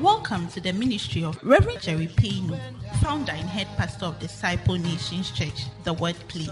Welcome to the ministry of Reverend Jerry Payno, founder and head pastor of Disciple Nations Church, The Word Please,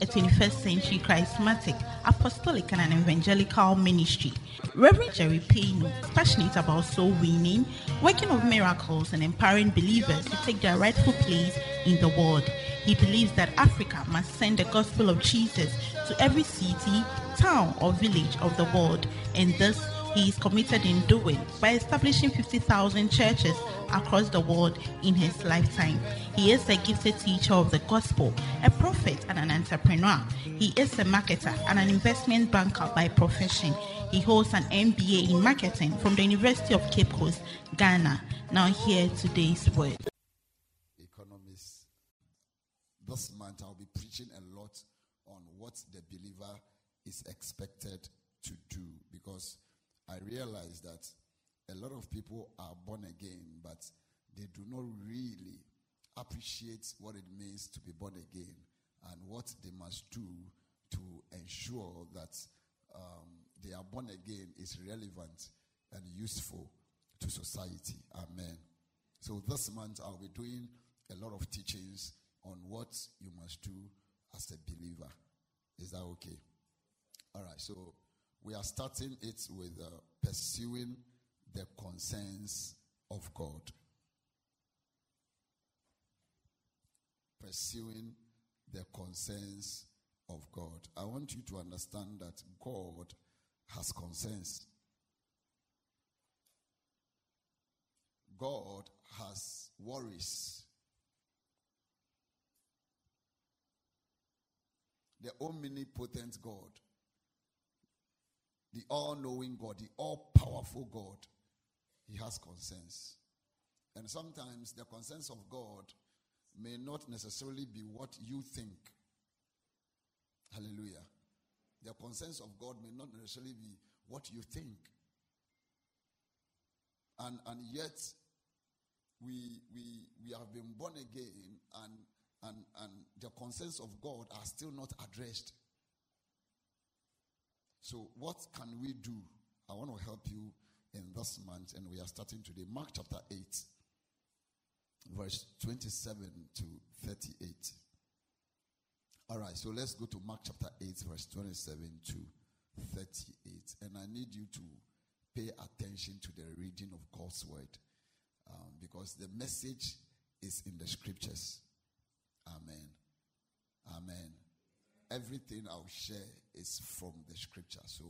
a 21st century charismatic, apostolic, and an evangelical ministry. Reverend Jerry Payno is passionate about soul winning, working of miracles, and empowering believers to take their rightful place in the world. He believes that Africa must send the gospel of Jesus to every city, town, or village of the world, and thus he is committed in doing by establishing 50,000 churches across the world in his lifetime. He is a gifted teacher of the gospel, a prophet, and an entrepreneur. He is a marketer and an investment banker by profession. He holds an MBA in marketing from the University of Cape Coast, Ghana. Now, hear today's word. Economists. This month I'll be preaching a lot on what the believer is expected to do because I realize that a lot of people are born again, but they do not really appreciate what it means to be born again and what they must do to ensure that um, they are born again is relevant and useful to society. Amen. So this month I'll be doing a lot of teachings on what you must do as a believer. Is that okay? All right. So we are starting it with uh, pursuing the concerns of God. Pursuing the concerns of God. I want you to understand that God has concerns. God has worries. The omnipotent God the all knowing God, the all powerful God, He has concerns. And sometimes the concerns of God may not necessarily be what you think. Hallelujah. The concerns of God may not necessarily be what you think. And, and yet, we, we, we have been born again, and, and, and the concerns of God are still not addressed. So, what can we do? I want to help you in this month, and we are starting today. Mark chapter 8, verse 27 to 38. All right, so let's go to Mark chapter 8, verse 27 to 38. And I need you to pay attention to the reading of God's word um, because the message is in the scriptures. Amen. Amen everything I'll share is from the scripture. So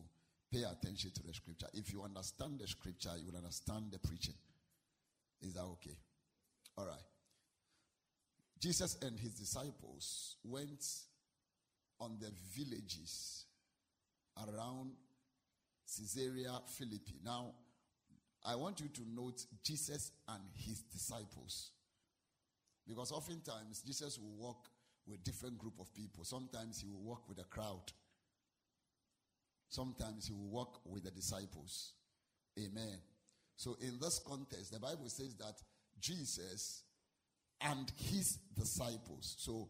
pay attention to the scripture. If you understand the scripture, you will understand the preaching. Is that okay? All right. Jesus and his disciples went on the villages around Caesarea Philippi. Now, I want you to note Jesus and his disciples. Because oftentimes Jesus will walk with different group of people. Sometimes he will walk with a crowd. Sometimes he will walk with the disciples. Amen. So in this context, the Bible says that Jesus and his disciples. So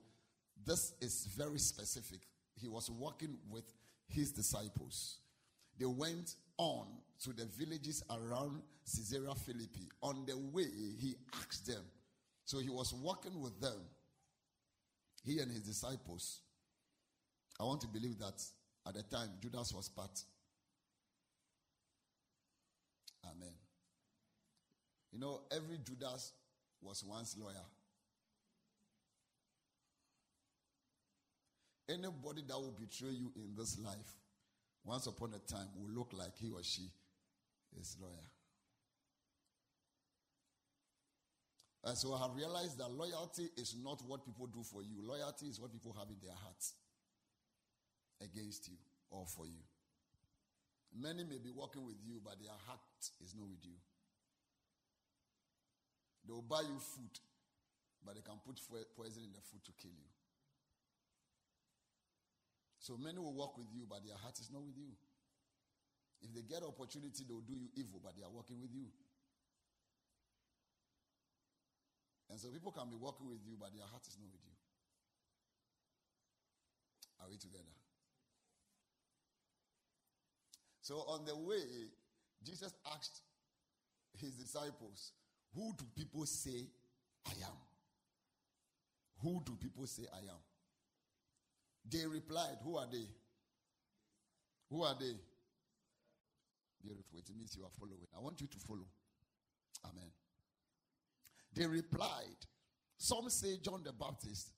this is very specific. He was walking with his disciples. They went on to the villages around Caesarea Philippi. On the way, he asked them. So he was walking with them he and his disciples. I want to believe that at the time Judas was part. Amen. You know, every Judas was once lawyer. Anybody that will betray you in this life, once upon a time, will look like he or she is lawyer. And so I have realized that loyalty is not what people do for you. Loyalty is what people have in their hearts against you or for you. Many may be working with you, but their heart is not with you. They will buy you food, but they can put poison in the food to kill you. So many will work with you, but their heart is not with you. If they get opportunity, they will do you evil, but they are working with you. And so people can be walking with you, but their heart is not with you. Are we together? So on the way, Jesus asked his disciples, Who do people say I am? Who do people say I am? They replied, Who are they? Who are they? Beautiful. It means you are following. I want you to follow. Amen. They replied, Some say John the Baptist,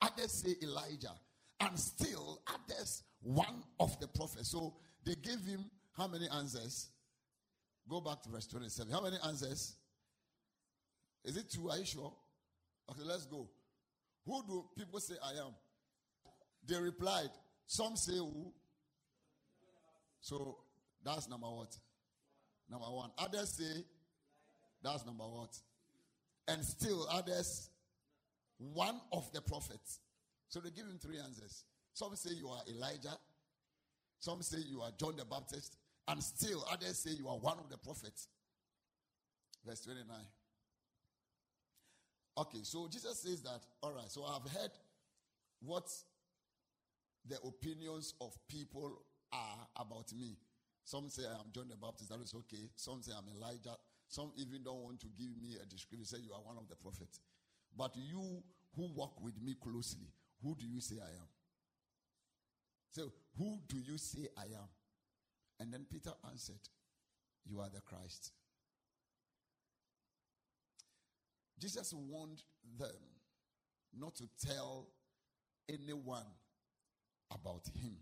others say Elijah, and still others one of the prophets. So they gave him how many answers? Go back to verse 27. How many answers? Is it two? Are you sure? Okay, let's go. Who do people say I am? They replied, Some say who? So that's number what? Number one. Others say that's number what? And still others, one of the prophets. So they give him three answers. Some say you are Elijah. Some say you are John the Baptist. And still others say you are one of the prophets. Verse 29. Okay, so Jesus says that, all right, so I've heard what the opinions of people are about me. Some say I'm John the Baptist, that is okay. Some say I'm Elijah. Some even don't want to give me a description, say you are one of the prophets. But you who walk with me closely, who do you say I am? So, who do you say I am? And then Peter answered, You are the Christ. Jesus warned them not to tell anyone about him.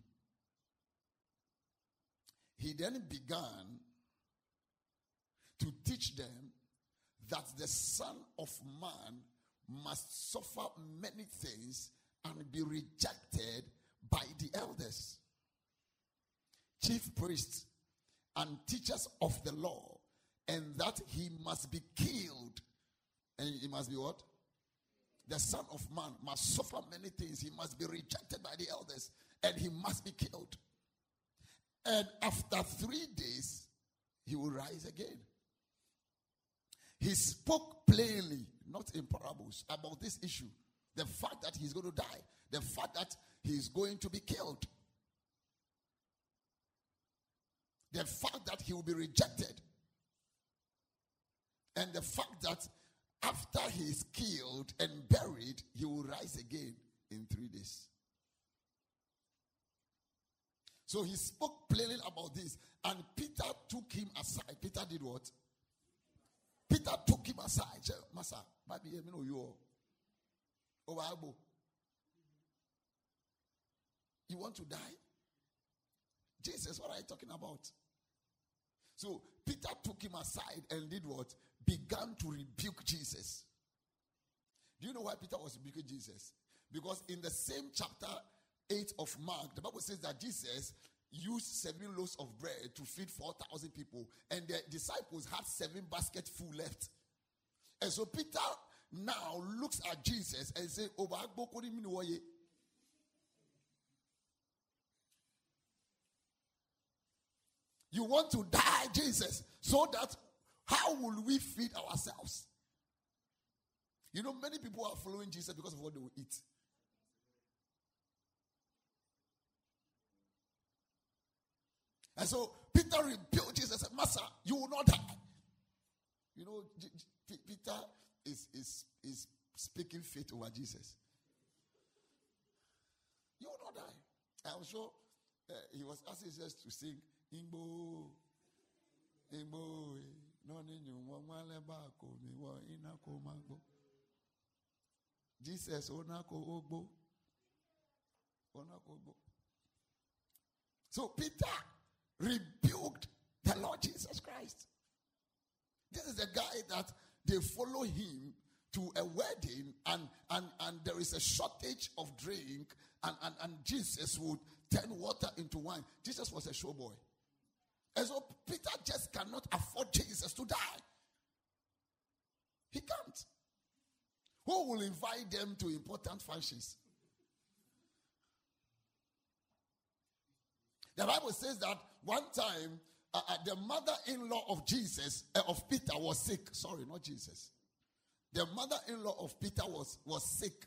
He then began to teach them that the Son of Man must suffer many things and be rejected by the elders, chief priests, and teachers of the law, and that he must be killed. And he must be what? The Son of Man must suffer many things. He must be rejected by the elders, and he must be killed. And after three days, he will rise again. He spoke plainly, not in parables, about this issue. The fact that he's going to die, the fact that he's going to be killed, the fact that he will be rejected, and the fact that after he is killed and buried, he will rise again in three days. So he spoke plainly about this, and Peter took him aside. Peter did what? Peter took him aside. Master, maybe you know you. Oh, you want to die? Jesus, what are you talking about? So Peter took him aside and did what? Began to rebuke Jesus. Do you know why Peter was rebuking Jesus? Because in the same chapter 8 of Mark, the Bible says that Jesus used seven loaves of bread to feed 4,000 people, and the disciples had seven baskets full left. And so Peter now looks at Jesus and says, you want to die, Jesus, so that how will we feed ourselves? You know, many people are following Jesus because of what they will eat. And so Peter rebuked Jesus and said, Master, you will not die. You know, Peter is, is, is speaking faith over Jesus. You will not die. I'm sure uh, he was asking Jesus to sing, Imbo, Imbo, Jesus, Onako Ogbo. Onako Ogbo. So Peter rebuked the Lord Jesus Christ. This is a guy that they follow him to a wedding and, and, and there is a shortage of drink and, and, and Jesus would turn water into wine. Jesus was a showboy. And so Peter just cannot afford Jesus to die. He can't. Who will invite them to important functions? The Bible says that one time uh, uh, the mother-in-law of Jesus, uh, of Peter, was sick. Sorry, not Jesus. The mother-in-law of Peter was, was sick.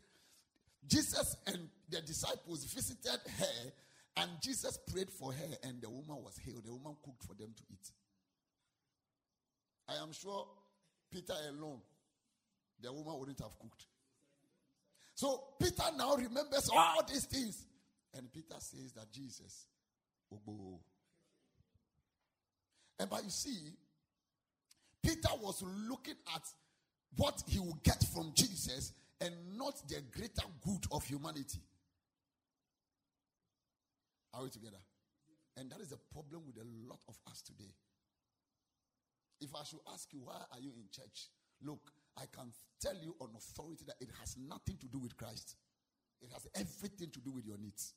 Jesus and the disciples visited her, and Jesus prayed for her, and the woman was healed. The woman cooked for them to eat. I am sure Peter alone, the woman wouldn't have cooked. So Peter now remembers all these things. And Peter says that Jesus. And but you see, Peter was looking at what he would get from Jesus and not the greater good of humanity. Are we together? And that is the problem with a lot of us today. If I should ask you, why are you in church? Look, I can tell you on authority that it has nothing to do with Christ, it has everything to do with your needs.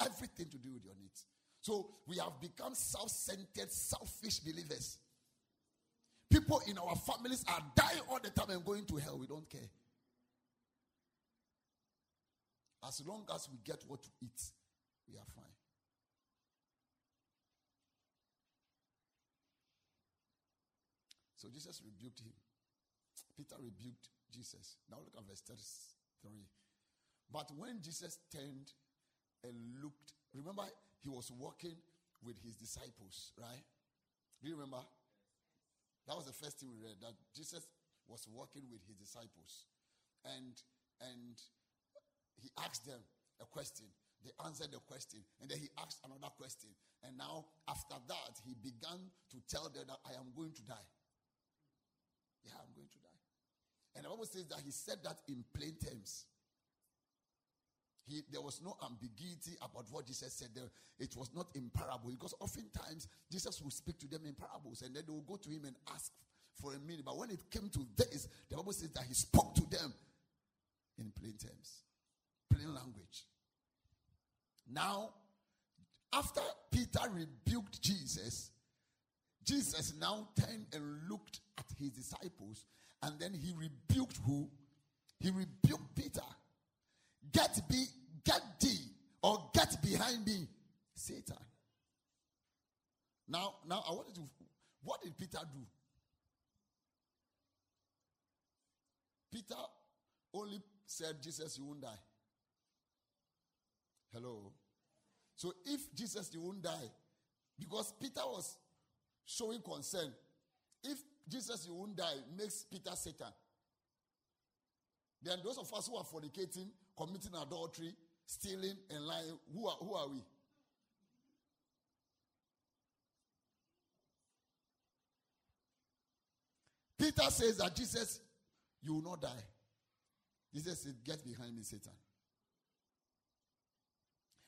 Everything to do with your needs. So we have become self centered, selfish believers. People in our families are dying all the time and going to hell. We don't care. As long as we get what to eat, we are fine. So Jesus rebuked him. Peter rebuked Jesus. Now look at verse 33. But when Jesus turned and looked, remember he was walking with his disciples, right? Do you remember? That was the first thing we read that Jesus was walking with his disciples. And and he asked them a question. They answered the question. And then he asked another question. And now, after that, he began to tell them that I am going to die. Yeah, I'm going to die. And the Bible says that he said that in plain terms. He, there was no ambiguity about what Jesus said there. It was not in parable because oftentimes Jesus will speak to them in parables and then they will go to him and ask for a meaning. But when it came to this, the Bible says that he spoke to them in plain terms, plain language. Now, after Peter rebuked Jesus, Jesus now turned and looked at his disciples and then he rebuked who? He rebuked Peter. Get be get thee or get behind me, Satan. Now, now I wanted to what did Peter do? Peter only said, Jesus, you won't die. Hello. So if Jesus, you won't die, because Peter was showing concern. If Jesus, you won't die, makes Peter Satan. Then those of us who are fornicating, committing adultery, stealing, and lying, who are, who are we? Peter says that Jesus, you will not die. Jesus said, Get behind me, Satan.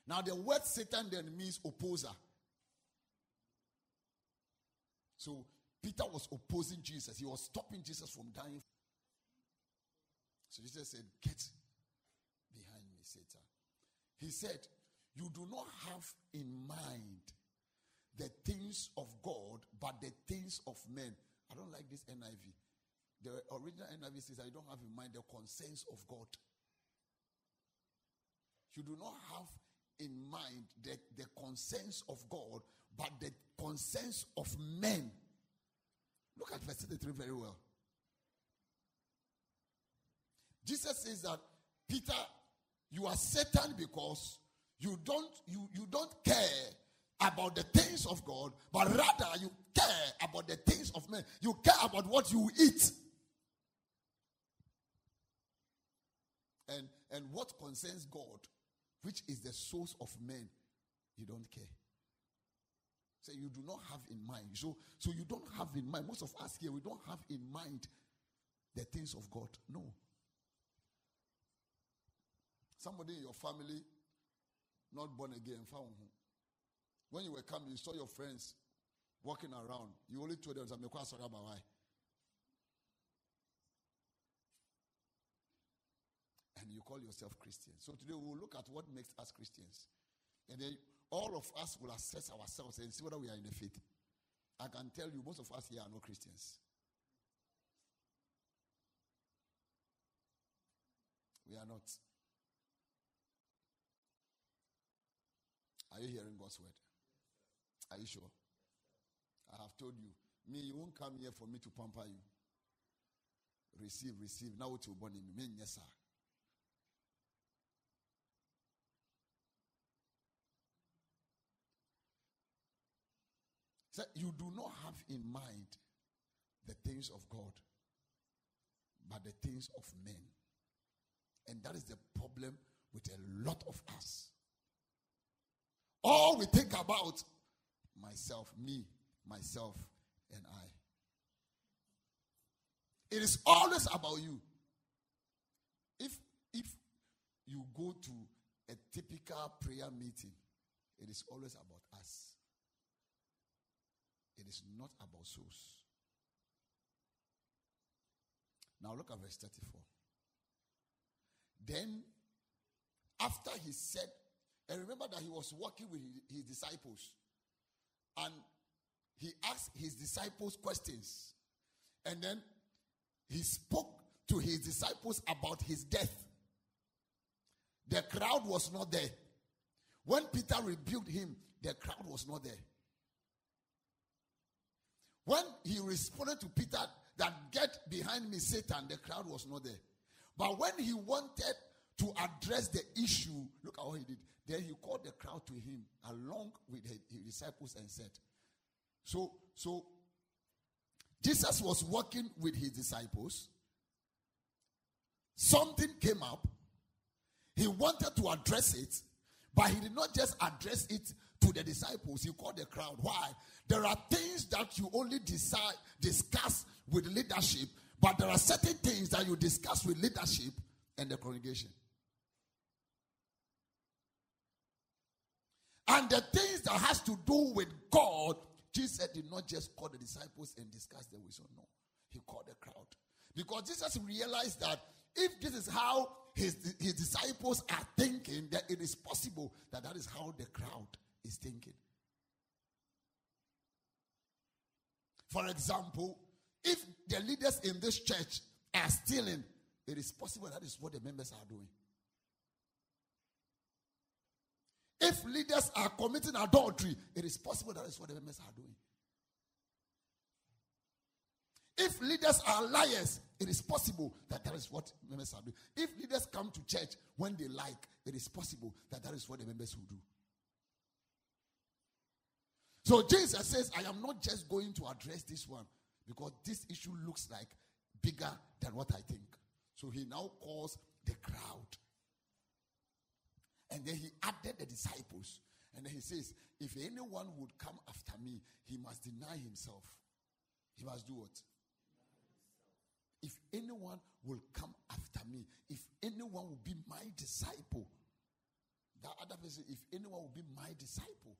Now, the word Satan then means opposer. So, Peter was opposing Jesus. He was stopping Jesus from dying. So, Jesus said, Get behind me, Satan. He said, You do not have in mind the things of God, but the things of men. I don't like this NIV. The original NIV says, I don't have in mind the concerns of God. You do not have in mind the, the concerns of God, but the concerns of men. Look at verse 33 very well. Jesus says that Peter, you are Satan because you don't you, you don't care about the things of God, but rather you care about the things of men. You care about what you eat. And and what concerns God, which is the source of men, you don't care. So you do not have in mind. So, so you don't have in mind. Most of us here, we don't have in mind the things of God. No. Somebody in your family not born again, found when you were coming, you saw your friends walking around. You only told them, I'm sorry about why. And you call yourself Christian. So today we will look at what makes us Christians. And then all of us will assess ourselves and see whether we are in the faith. I can tell you, most of us here are not Christians. We are not. Are you hearing God's word? Are you sure? I have told you. Me, you won't come here for me to pamper you. Receive, receive. Now what you born in me. Yes, sir. Said you do not have in mind the things of God, but the things of men. And that is the problem with a lot of us. All we think about myself, me, myself, and I. It is always about you. If if you go to a typical prayer meeting, it is always about us. It is not about souls. Now look at verse 34. Then, after he said, and remember that he was walking with his disciples, and he asked his disciples questions, and then he spoke to his disciples about his death. The crowd was not there. When Peter rebuked him, the crowd was not there. When he responded to Peter that get behind me, Satan, the crowd was not there. But when he wanted to address the issue, look at what he did. Then he called the crowd to him along with his disciples and said, So, so Jesus was walking with his disciples. Something came up. He wanted to address it, but he did not just address it to the disciples. He called the crowd. Why? There are things that you only decide, discuss with leadership, but there are certain things that you discuss with leadership and the congregation. And the things that has to do with God, Jesus did not just call the disciples and discuss the wisdom. No, he called the crowd because Jesus realized that if this is how his, his disciples are thinking, that it is possible that that is how the crowd is thinking. For example, if the leaders in this church are stealing, it is possible that is what the members are doing. If leaders are committing adultery, it is possible that is what the members are doing. If leaders are liars, it is possible that that is what members are doing. If leaders come to church when they like, it is possible that that is what the members will do. So Jesus says, I am not just going to address this one because this issue looks like bigger than what I think. So he now calls the crowd. And then he added the disciples. And then he says, If anyone would come after me, he must deny himself. He must do what? If anyone will come after me, if anyone will be my disciple, that other person, if anyone will be my disciple,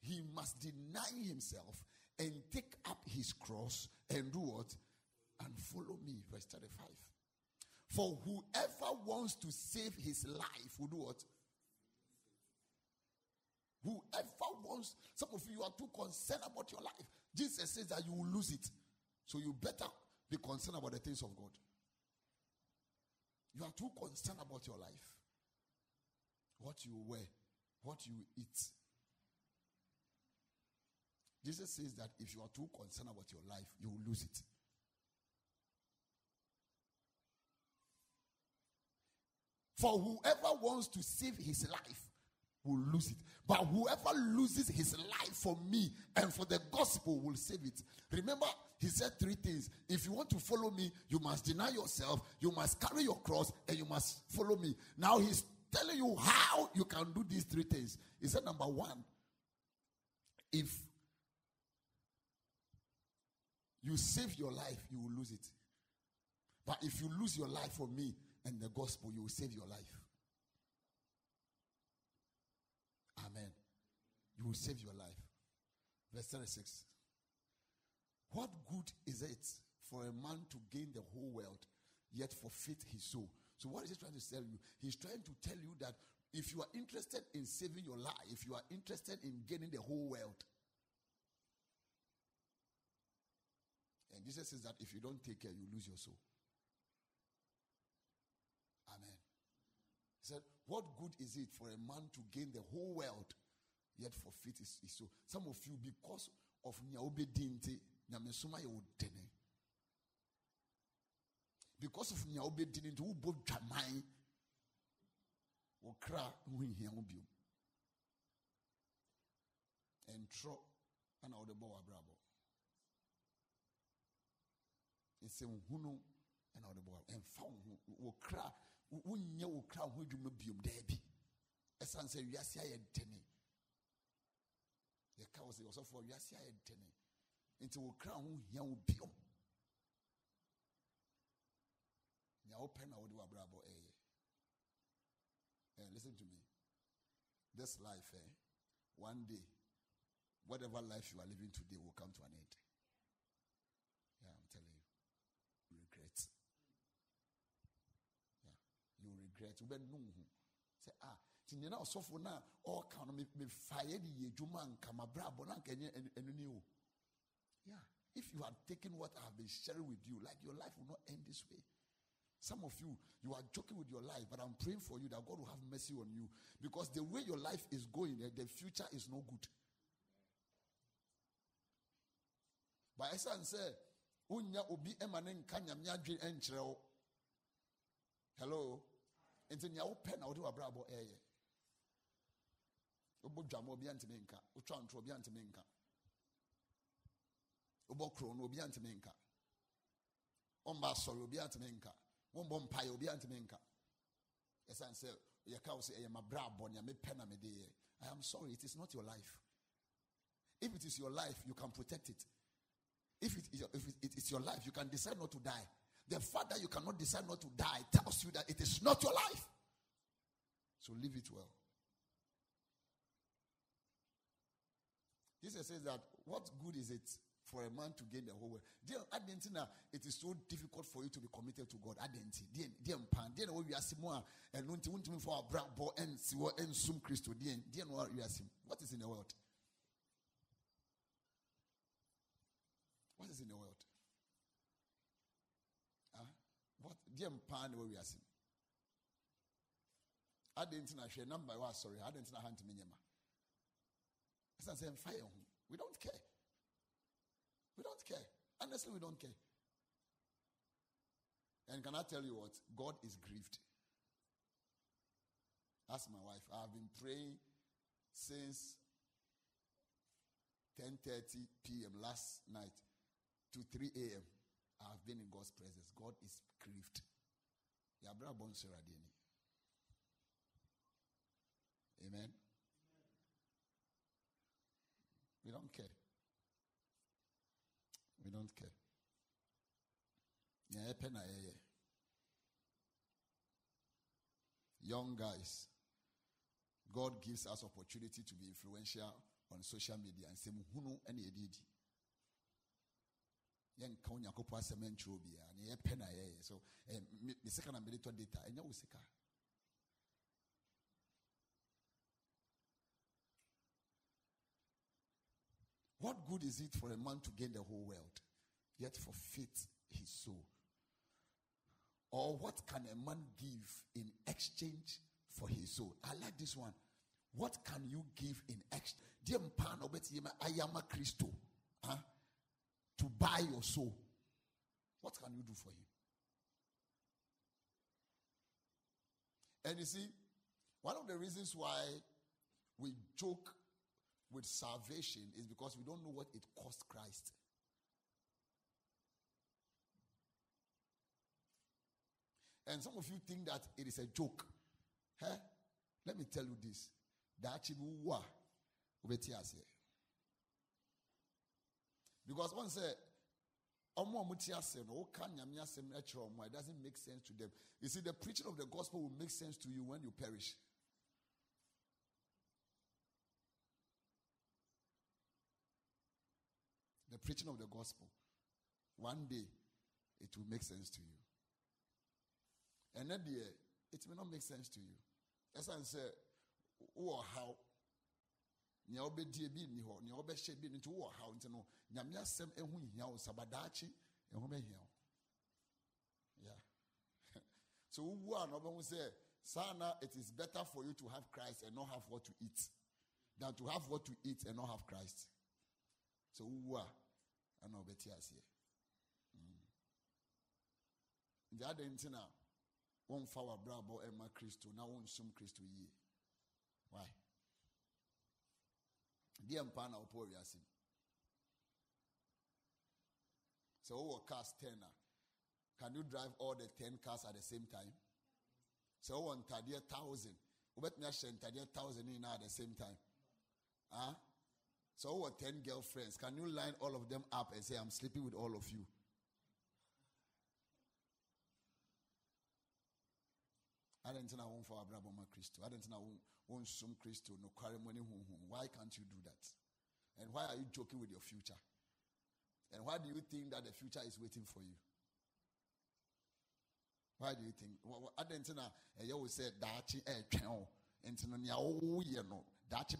he must deny himself and take up his cross and do what? And follow me. Verse 35. For whoever wants to save his life will do what? Whoever wants, some of you are too concerned about your life. Jesus says that you will lose it. So you better be concerned about the things of God. You are too concerned about your life. What you wear, what you eat, Jesus says that if you are too concerned about your life, you will lose it. For whoever wants to save his life will lose it. But whoever loses his life for me and for the gospel will save it. Remember, he said three things. If you want to follow me, you must deny yourself, you must carry your cross, and you must follow me. Now he's telling you how you can do these three things. He said, number one, if you save your life, you will lose it. But if you lose your life for me and the gospel, you will save your life. Amen. You will save your life. Verse 36. What good is it for a man to gain the whole world, yet forfeit his soul? So, what is he trying to tell you? He's trying to tell you that if you are interested in saving your life, if you are interested in gaining the whole world, And Jesus says that if you don't take care, you lose your soul. Amen. He said, What good is it for a man to gain the whole world, yet forfeit his, soul? Some of you, because of nyaobedinte, nyamesuma yodene. Because of nyaobedinte, who both jamai, okra, who be. And tro, ɛna wɔde bɔ w'abrabɔ nsɛmhunu ɛna wɔde bɔ w'abrabɔ ɛmfa wo ho wɔ kra wonyɛ wo kra ho adwuma biom daabi. Ɛsiane sɛ wiase ayɛ ntene yɛka wɔ sɛ ɔsɔfoɔ wiase ayɛ ntene nti wo kra ho hia wo biom. Nea wopɛ na wode w'abrabɔ ɛyɛ. Eh, listen to me. This life eh, one day whatever life you are living today will come to an end yeah i'm telling you regret yeah sɛ ah nea na no a de yɛ adwuma ɛnyɛ o if you had taken what i have been sharing with you like your life will not end this way some of you, you are joking with your life, but I'm praying for you that God will have mercy on you. Because the way your life is going, eh, the future is no good. But I said, unya obi emane enkyerɛ wo. Hello. Nti nea wopɛ na wode wabrabɔ ɛyɛ. Wobɔ dwama obi antimi nka. Wotwa ntoro obi antimi nka. Wobɔ kuro no obi antimi nka. Ɔmba asɔre obi antimi nka wombɔ mpaeɛ obi antimi nka ɛsiane sɛ yɛka wo sɛ ɛyɛ mabrabɔ nea mepɛ na mede i am sorry it is not your life if it is your life you can protect it if it, is your, if it is your life you can decide not to die the fact that you cannot decide not to die tells you that it is not your life so live it well jesus says that what good is it for a man to gain the whole world. Adentina, it is so difficult for you to be committed to God. Adenti, Simoa, and Nunti, Untim for a brabo and Siwa and Sum Christo, dear, dear, no, you are Sim. What is in the world? What is in the world? Huh? Mpan, where we are Sim. Adentina, share number, was sorry, i didn't hand to me, Yama. It's not saying fire. We don't care. We don't care. Honestly, we don't care. And can I tell you what? God is grieved. Ask my wife. I've been praying since 10:30 p.m. last night to 3 a.m. I've been in God's presence. God is grieved. Amen. We don't care. We don't care. Young guys, God gives us opportunity to be influential on social media and say muhunu ɛna yɛde di yɛnka onyankopɔn asɛm na yɛpɛ na yɛyɛ so eh, sika na data ɛnyɛ wo sika What good is it for a man to gain the whole world, yet forfeit his soul? Or what can a man give in exchange for his soul? I like this one. What can you give in exchange? I am a Christo. Huh? To buy your soul. What can you do for him? And you see, one of the reasons why we joke with salvation is because we don't know what it cost Christ. And some of you think that it is a joke. Huh? Let me tell you this. Because one said, it doesn't make sense to them. You see, the preaching of the gospel will make sense to you when you perish. the preaching of the gospel, one day it will make sense to you. And then the, it may not make sense to you. As I said, or how nea wobɛdie bi nni hɔ nea wobɛhyɛ bi nti wowɔ haw nti no nyame asɛm ɛho hia wo sabadaakye ɛho bɛhia wo. Yeah. So wowu a na wobɛhu sɛ saa na it is better for you to have christ and not have what to eat than to have what to eat and not have christ. So wowu a ɛna ɔbɛte aseɛ. Mm. Nti adɛn nti na wɔmfa w'abrabɔ ɛma kristo na wonsom kristo yie deɛ mpa na wɔpɔ wiase mu sɛ wowɔ cars ten a can you drive all the ten cars at the same time? Sɛ wowɔ ntadeɛ thousand wobɛtumi ahyɛ ntadeɛ thousand nyinaa at the same time. Ah? Huh? sɛ so wowɔ ten girlfriends can you line all of them up and say i'm sleeping with all of you adɛn na womfa wabrabɔ ma kristo adɛn na wonsum kristo nokware mu ne honhom why can't you do that? And why are you joking with your future? And why do you think that the future is waiting for you? Why do you think? Adɛn na ɛyɛ wo sɛ daakye ɛretwɛn o no. Nea no daakye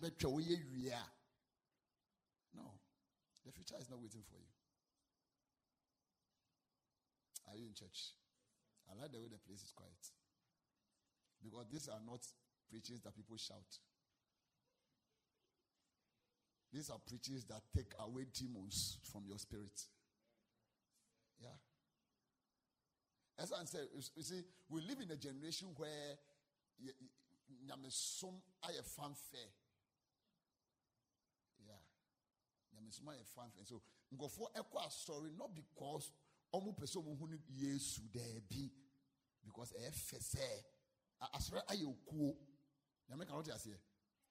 a no. The future is not waiting for you. Are you in church? I like the way the place is quiet because these are not preachings that people shout. These are preachings that take away demons from your spirit. Yeah. As I said, you see, we live in a generation where nyamesom ayɛ fanfare. Yeah. Nyamesom ayɛ fanfare. So nkɔfoɔ ɛkɔ asɔre not because ɔmo pɛ sɛ ɔmo hu Yesu dɛɛbi because ɛyɛ asɔre ayɛ okuo. Nyame ka wote aseɛ.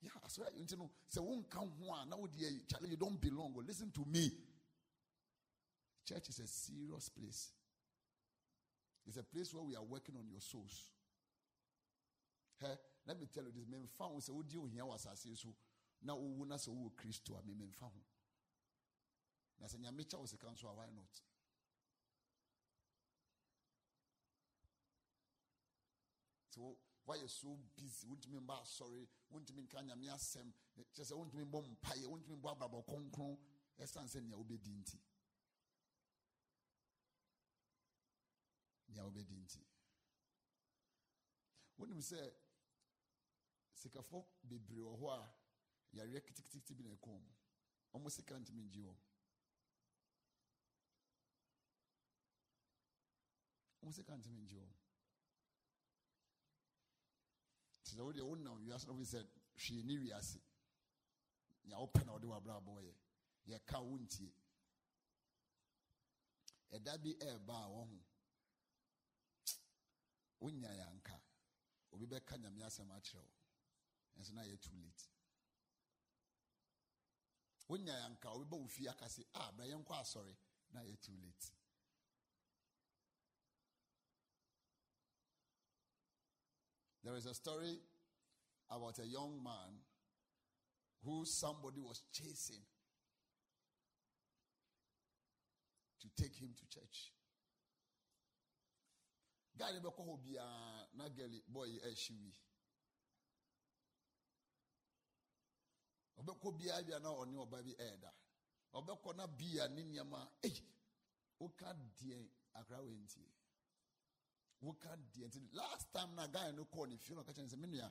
Yeah asɔre ayɛ nti no sɛ wonka ho a na yɛ challenge you don't belong well, listen to me. Church is a serious place. It's a place where we are working on your souls. Hey, let me tell you this memfa ho sɛ wodi ohia wɔ asase so na wowu na sɛ wowɔ kristo a mememfa ho. Na sɛ nyame kyɛ wo sika nso a why not why you so busy? Wontumi mba asɔre wontumi nka nyame asɛm kyerɛ sɛ wontumi mbɔ mpaeɛ wontumi mbɔ abrabɔ kronkron ɛsiane sɛ nea wobɛdi nti nea wobɛdi nti wonim sɛ sikafo bebree wɔ hɔ a yareɛ kitikiti bi na ɛkɔn mu. Ɔmo sika ntumi ngye wɔm ɔmo sika ntumi ngye wɔm sɛ wodeɛ wonam wiase no sɛ hwee ne wiase. Nea wopɛ na wode wabrabɔ yɛ. Yɛka wo ntie. Ɛda bi ɛɛba a wɔho. Wonya yɛ anka. Obi bɛka nyame asɛm akyerɛ wo. Ɛnso na yɛ too late. Wonya yɛ anka obi ba wo fie aka se a bra yɛnkɔ asɔre. Na yɛ too late There is a story about a young man who somebody was chasing to take him to church. Guy never boy eh, bia bia na ɔne ɔba bi ɛɛda. Ɔbɛkɔ na ɛyi woka deɛ akra wɔ ntie. Woka deɛ nti last time na guy no call ne fie na ɔka kyerɛ ne sɛ me nua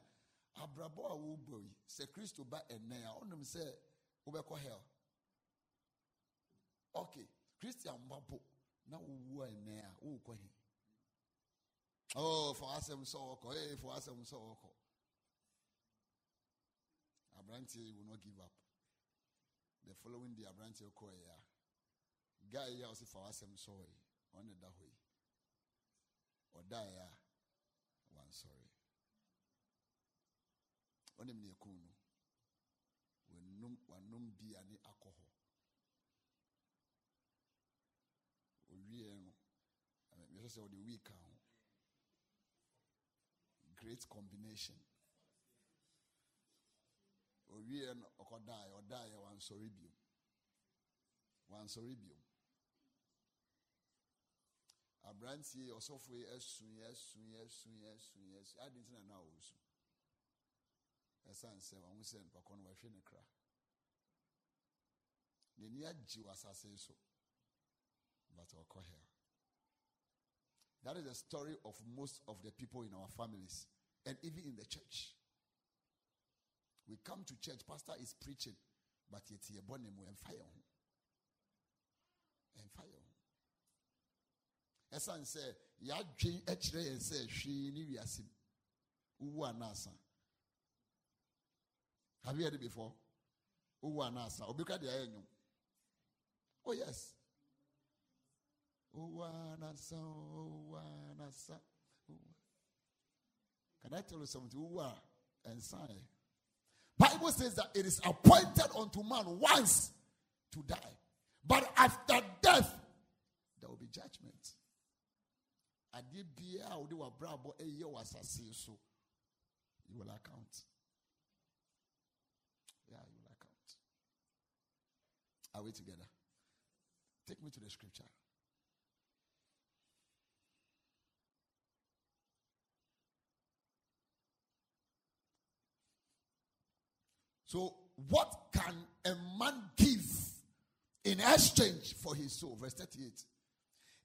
abrabɔ a wobɔ yi sɛ kristo ba ɛnɛ a ɔnom sɛ wobɛkɔ hell. Okay christian mbabo na wowu a a wowokɔ he oh fa asɛm sɛ wɔkɔ ee fa asɛm sɛ wɔkɔ aberanteɛ will not give up. The following day aberanteɛ kɔɔ yɛ a guy yi a ɔsi fa asɛm sɛ wɔ yi ɔne da hɔ yi. Ɔdaeɛ a wansɔre ɔnim ne ɛkuu no wanum wanom bia ne alcohol owie no yɛhwɛ sɛ ɔde wii ka ho. Great combination. Owie no ɔkɔdaeɛ ɔdaeɛ wansɔre biom. Wansɔre biom aberantie ɔsɔfo yi asui asui asui asui asui adi nti na na ɔresu ɛsan sɛ wɔn ho sɛ nipa no wɔahwɛ ne kra. N'ani agye wɔ asase yi so but ɔkɔ that is the story of most of the people in our families and even in the church. We come to church pastor is preaching but yet yɛbɔ ne mu ɛmfa yɛn ho. Ɛmfa yɛn ɛsan sɛ yɛadwe akyerɛ yɛn sɛ hwee ne wiase wowu anaasa have you heard it before wowu anaasa obi ka deɛ ayɛ nwom oh yes Can I tell you something? and sign. Bible says that it is appointed unto man once to die. But after death, there will be judgment. You will account. Yeah, you will account. Are we together? Take me to the scripture. So, what can a man give in exchange for his soul? Verse 38.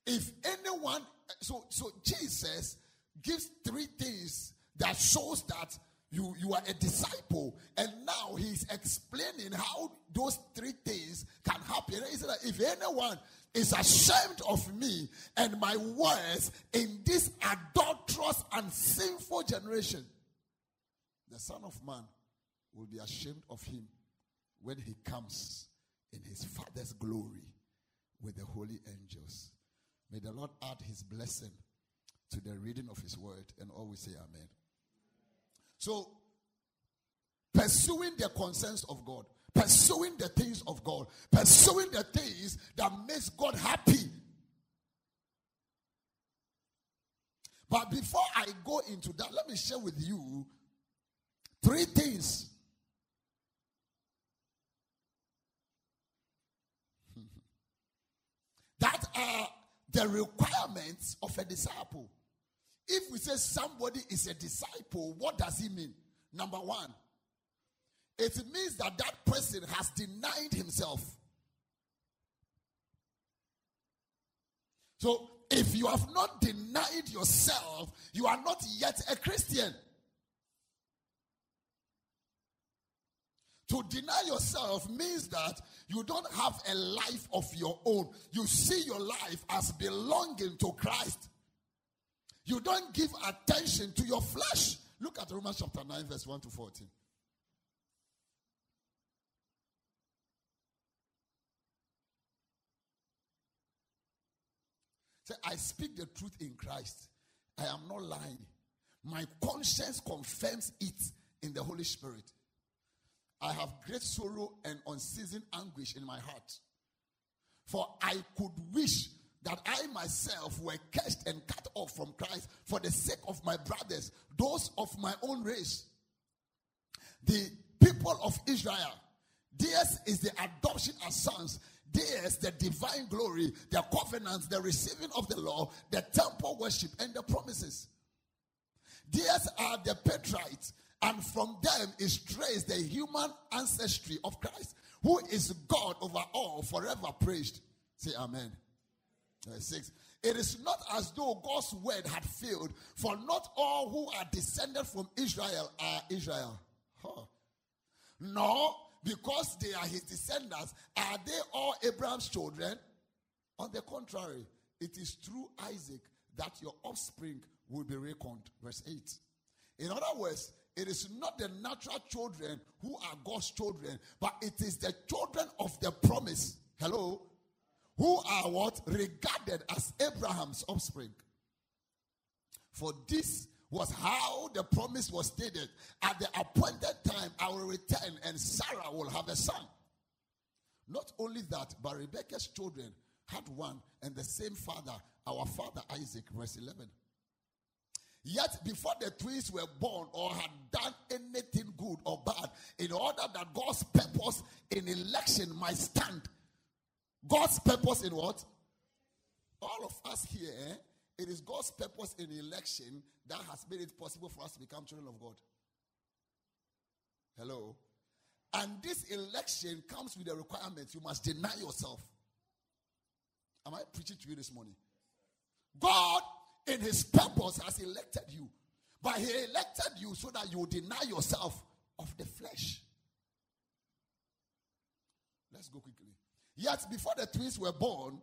If anyone, so so Jesus gives three things that shows that you, you are a disciple. And now he's explaining how those three things can happen. He said that if anyone is ashamed of me and my words in this adulterous and sinful generation, the Son of Man will be ashamed of him when he comes in his Father's glory with the holy angels. May the Lord add his blessing to the reading of his word and always say amen. So, pursuing the concerns of God, pursuing the things of God, pursuing the things that makes God happy. But before I go into that, let me share with you three things That are the requirements of a disciple. If we say somebody is a disciple, what does it mean? Number one, it means that that person has denied himself. So, if you have not denied yourself, you are not yet a Christian. To deny yourself means that you don't have a life of your own. You see your life as belonging to Christ. You don't give attention to your flesh. Look at Romans chapter 9, verse 1 to 14. Say, I speak the truth in Christ. I am not lying. My conscience confirms it in the Holy Spirit. I have great sorrow and unceasing anguish in my heart. For I could wish that I myself were cursed and cut off from Christ for the sake of my brothers, those of my own race. The people of Israel, theirs is the adoption as sons, theirs the divine glory, the covenants, the receiving of the law, the temple worship, and the promises. Theirs are the patriarchs and from them is traced the human ancestry of Christ, who is God over all, forever praised. Say amen. Verse 6. It is not as though God's word had failed, for not all who are descended from Israel are Israel. Huh. Nor because they are his descendants, are they all Abraham's children? On the contrary, it is through Isaac that your offspring will be reckoned. Verse 8. In other words, it is not the natural children who are God's children, but it is the children of the promise. Hello? Who are what? Regarded as Abraham's offspring. For this was how the promise was stated. At the appointed time, I will return and Sarah will have a son. Not only that, but Rebecca's children had one and the same father, our father Isaac, verse 11. Yet before the twins were born or had done anything good or bad, in order that God's purpose in election might stand. God's purpose in what? All of us here, it is God's purpose in election that has made it possible for us to become children of God. Hello? And this election comes with a requirement you must deny yourself. Am I preaching to you this morning? God in his purpose has elected you. But he elected you so that you deny yourself of the flesh. Let's go quickly. Yet before the twins were born,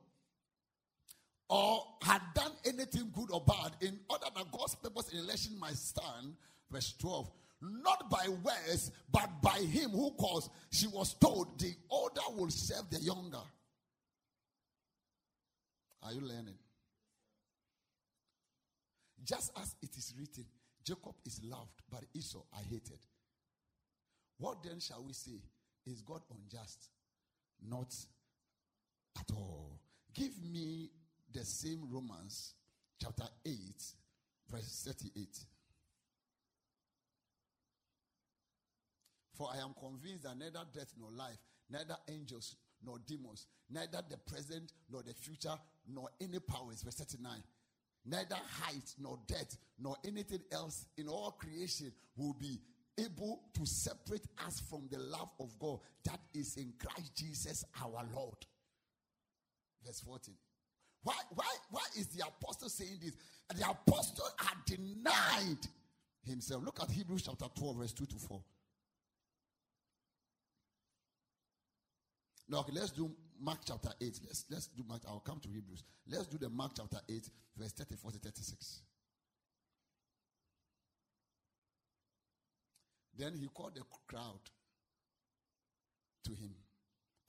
or had done anything good or bad, in order that God's purpose in election might stand, verse 12, not by words, but by him who calls, she was told the older will serve the younger. Are you learning? Just as it is written, Jacob is loved, but Esau I hated. What then shall we say? Is God unjust? Not at all. Give me the same Romans chapter 8, verse 38. For I am convinced that neither death nor life, neither angels nor demons, neither the present nor the future, nor any powers, verse 39, neither height nor depth nor anything else in all creation will be able to separate us from the love of God that is in Christ Jesus our Lord. Verse 14. Why, why, why is the apostle saying this? The apostle had denied himself. Look at Hebrews chapter 12, verse 2 to 4. Now, okay, let's do Mark chapter 8. Let's, let's do Mark. I'll come to Hebrews. Let's do the Mark chapter 8, verse 34 to 36. Then he called the crowd to him,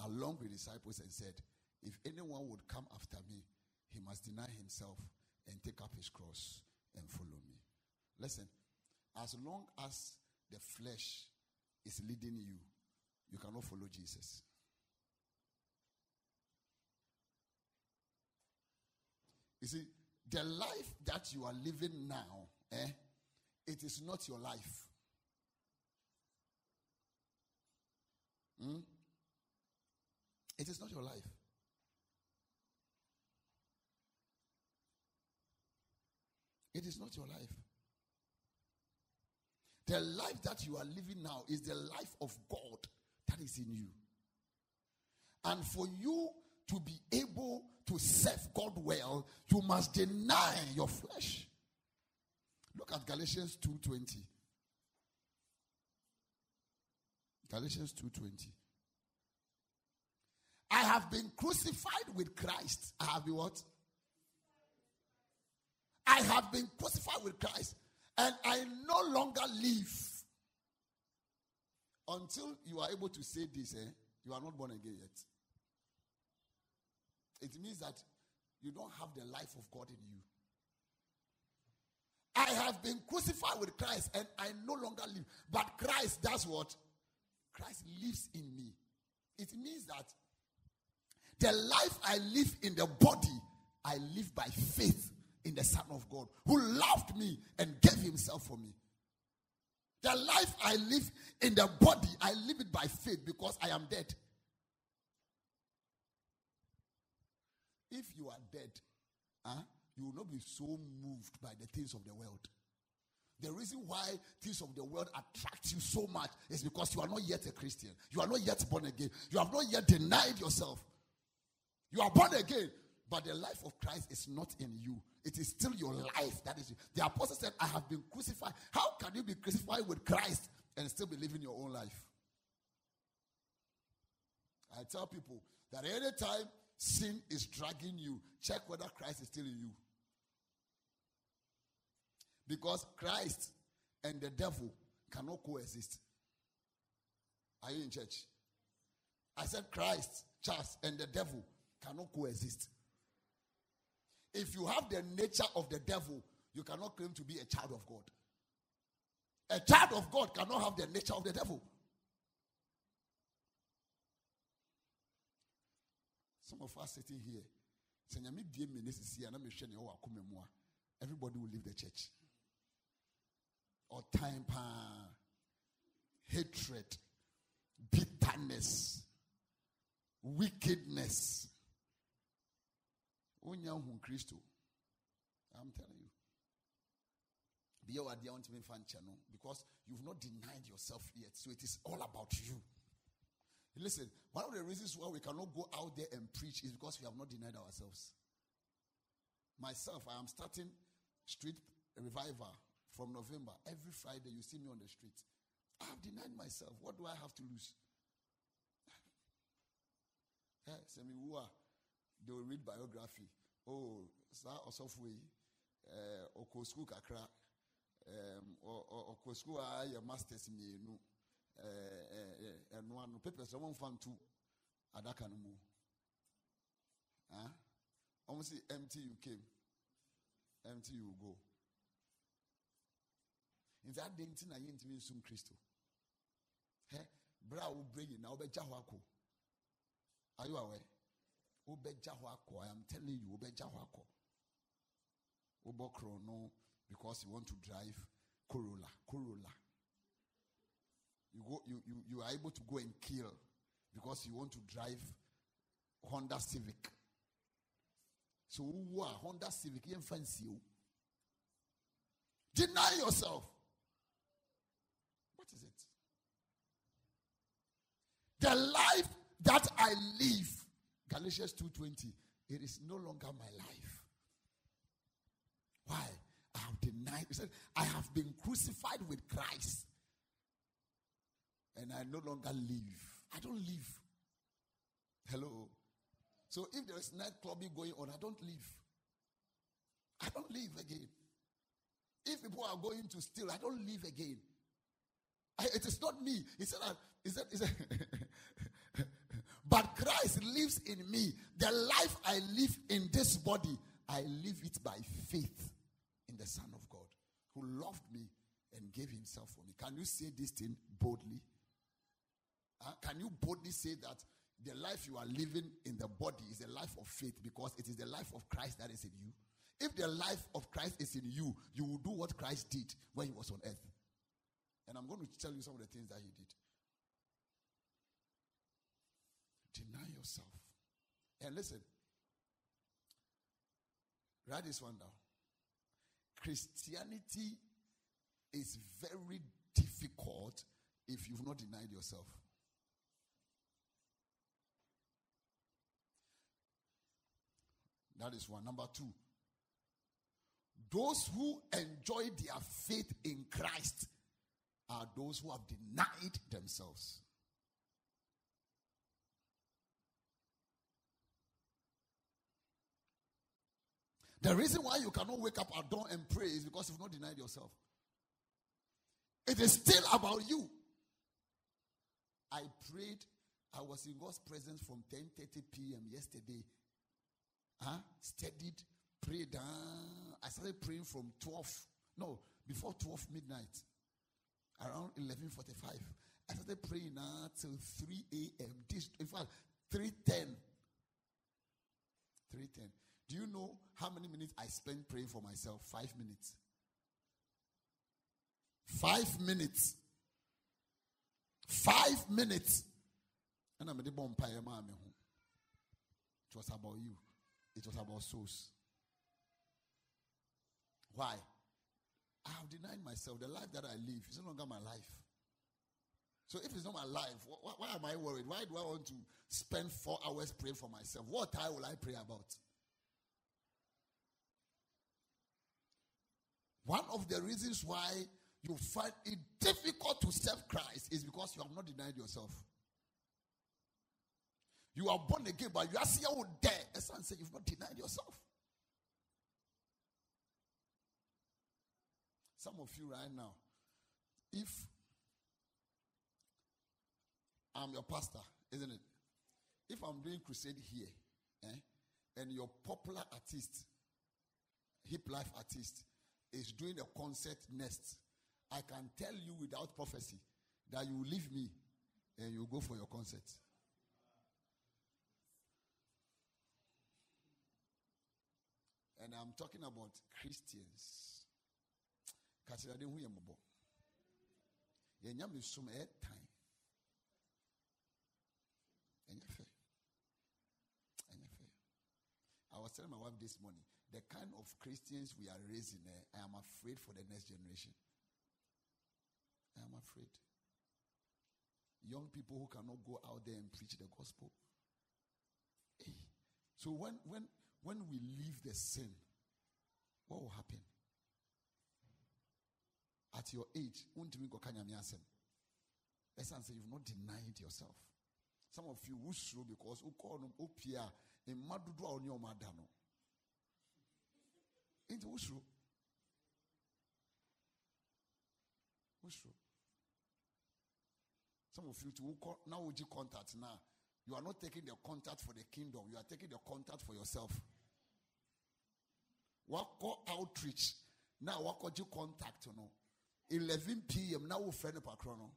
along with disciples, and said, If anyone would come after me, he must deny himself and take up his cross and follow me. Listen, as long as the flesh is leading you, you cannot follow Jesus. You see, the life that you are living now, eh, it is not your life. Hmm? It is not your life. It is not your life. The life that you are living now is the life of God that is in you. And for you to be able to serve God well, you must deny your flesh. Look at Galatians 2:20. Galatians 2:20. I have been crucified with Christ. I have been what? I have been crucified with Christ, and I no longer live. Until you are able to say this, eh, you are not born again yet. It means that you don't have the life of God in you. I have been crucified with Christ and I no longer live. But Christ does what? Christ lives in me. It means that the life I live in the body, I live by faith in the Son of God who loved me and gave himself for me. The life I live in the body, I live it by faith because I am dead. If you are dead, huh, you will not be so moved by the things of the world. The reason why things of the world attract you so much is because you are not yet a Christian. You are not yet born again. You have not yet denied yourself. You are born again, but the life of Christ is not in you. It is still your life that is. The apostle said, I have been crucified. How can you be crucified with Christ and still be living your own life? I tell people that anytime sin is dragging you, check whether Christ is still in you. Because Christ and the devil cannot coexist. Are you in church? I said Christ, Charles, and the devil cannot coexist. If you have the nature of the devil, you cannot claim to be a child of God. A child of God cannot have the nature of the devil. Some of us sitting here, everybody will leave the church. Or time, hatred, bitterness, wickedness. I'm telling you. Because you've not denied yourself yet. So it is all about you. Listen, one of the reasons why we cannot go out there and preach is because we have not denied ourselves. Myself, I am starting street revival from November. Every Friday, you see me on the street. I have denied myself. What do I have to lose? Hey, send me who they will read biography. Oh, sir, Osofwe, uh, Oko school kakra, Oko school, I masters me, and one papers, someone found two, Adaka no more. Huh? Almost say empty you came, empty you go. In that day, I ain't even some crystal. Hey, bra will bring you now, Are you aware? I am telling you, Ubokrono, because you want to drive Corolla. Corolla. You go, you, you, you are able to go and kill because you want to drive Honda Civic. So who are Honda Civic? You fancy you. Deny yourself. What is it? The life that I live, Galatians 2:20, it is no longer my life. Why? I have denied. He said, I have been crucified with Christ. And I no longer live. I don't live. Hello. So if there is nightclubbing going on, I don't live. I don't live again. If people are going to steal, I don't live again. I, it is not me. He said, said but Christ lives in me. The life I live in this body, I live it by faith in the Son of God who loved me and gave himself for me. Can you say this thing boldly? Uh, can you boldly say that the life you are living in the body is a life of faith because it is the life of Christ that is in you? If the life of Christ is in you, you will do what Christ did when he was on earth. And I'm going to tell you some of the things that he did. Deny yourself. And listen, write this one down. Christianity is very difficult if you've not denied yourself. That is one. Number two, those who enjoy their faith in Christ are those who have denied themselves. The reason why you cannot wake up at dawn and pray is because you've not denied yourself. It is still about you. I prayed. I was in God's presence from 10:30 p.m. yesterday. Huh? Studied, prayed. Uh, I started praying from 12. No, before 12 midnight. Around 11:45. I started praying uh, till 3 a.m. This, in fact, 3:10. 3:10. Do you know how many minutes I spent praying for myself? Five minutes. Five minutes. Five minutes. And I'm a bomb It was about you. It was about souls. Why? I have denied myself. The life that I live is no longer my life. So if it's not my life, why, why am I worried? Why do I want to spend four hours praying for myself? What time will I pray about? One of the reasons why you find it difficult to serve Christ is because you have not denied yourself. You are born again, but you are still there. As son said, you've not denied yourself. Some of you right now, if I'm your pastor, isn't it? If I'm doing crusade here, eh, and your popular artist, hip life artist, is doing a concert next, I can tell you without prophecy that you leave me and you go for your concert. And I'm talking about Christians. Kasirade hu yambo. Yenya me sum e time. Enya fair. Enya fair. I was telling my wife this morning the kind of Christians we are raising, eh, I am afraid for the next generation. I am afraid. Young people who cannot go out there and preach the gospel. Hey. So when when when we leave the sin, what will happen? At your age, say you've not denied yourself. Some of you will because who call them opia in madudu on your madano nti wosoro wosoro some of you to now would you contact now you are not taking the contact for the kingdom. You are taking the contact for yourself wakɔ outreach. Na wakɔgye contact no 11 pm na wofrɛ no pakorɔ no.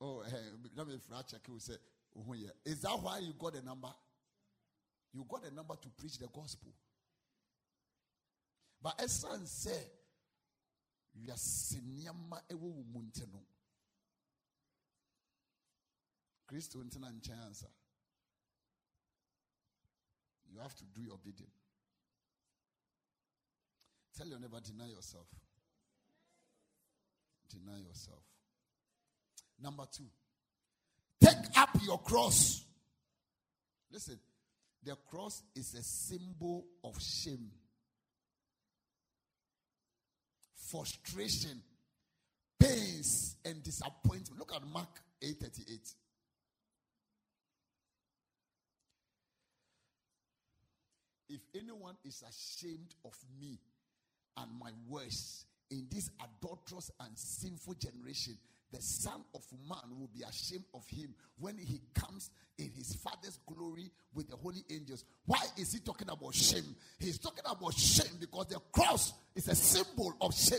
Oh eh, na mefrɛ akyɛke wo sɛ wo ho yɛ is that why you got the number? You got the number to preach the gospel. But ɛsiane sɛ wiase nneɛma ɛwɔ wo mu nti no kristo ntena nkyɛn you have to do your bidding tell your neighbor deny yourself. Deny yourself. Number two take up your cross. Listen the cross is a symbol of shame frustration pains and disappointment. Look at mark 838 If anyone is ashamed of me and my words in this adulterous and sinful generation, the Son of Man will be ashamed of him when he comes in his Father's glory with the holy angels. Why is he talking about shame? He's talking about shame because the cross is a symbol of shame.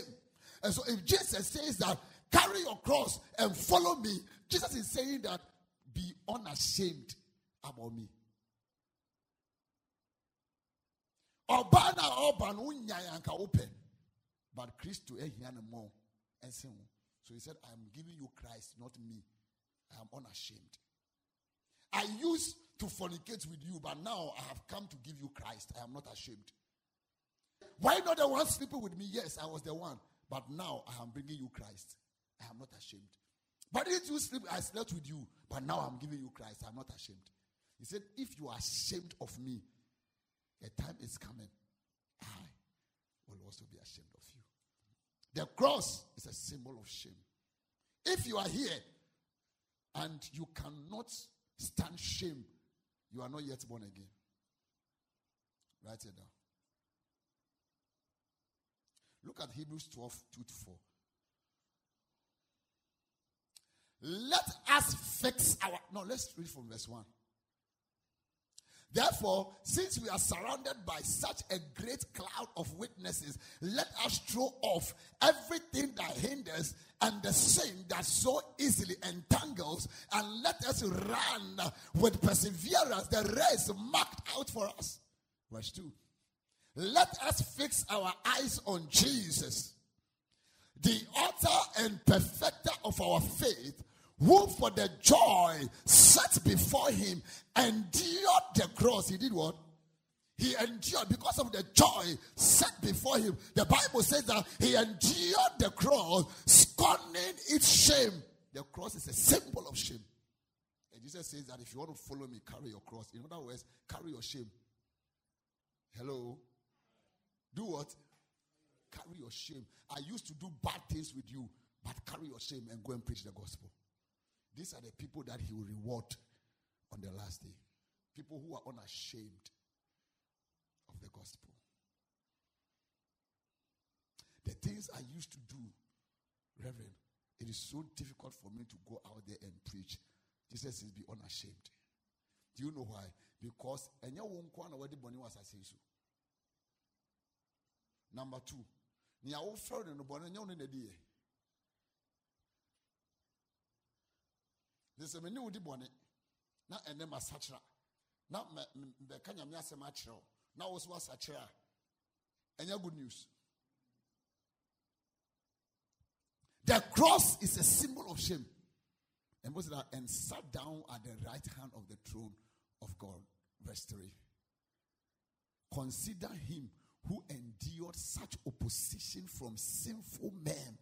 And so if Jesus says that, carry your cross and follow me, Jesus is saying that, be unashamed about me. Ɔbaa na ɔba no but kristo ahia no mmɔ ɛnse ho so he said i am giving you christ not me. I am unashamed. I used to fornicate with you but now i have come to give you christ. I am not ashamed. Why not the one sleeping with me? Yes i was the one. But now i am bringing you christ. I am not ashamed. But didn't you sleep i slept with you but now i'm giving you christ. I'm not ashamed. He said if you are ashamed of me a time is coming. I will also be ashamed of you. The cross is a symbol of shame. If you are here and you cannot stand shame, you are not yet born again. Write it down. Look at Hebrews 12 2 to 4. Let us fix our. No, let's read from verse 1. Therefore, since we are surrounded by such a great cloud of witnesses, let us throw off everything that hinders and the sin that so easily entangles, and let us run with perseverance the race marked out for us. Verse 2. Let us fix our eyes on Jesus, the author and perfecter of our faith who for the joy set before him endured the cross. He did what? He endured because of the joy set before him. The Bible says that he endured the cross, scorning its shame. The cross is a symbol of shame. And Jesus says that if you want to follow me, carry your cross. In other words, carry your shame. Hello? Do what? Carry your shame. I used to do bad things with you, but carry your shame and go and preach the gospel. These are the people that he will reward on the last day. People who are unashamed of the gospel. The things I used to do, Reverend, it is so difficult for me to go out there and preach. Jesus is be unashamed. Do you know why? Because Number two, sɛ mene wodi bɔne na ɛnɛ masakyera na bɛka nyame asɛm akyerɛ wo na wo so wasakyerɛ a ɛnyɛ good news. The cross is a symbol of shame. And was that? And sat down at the right hand of the throne of God. Verse 3 consider him who endured such opposition from sinful men.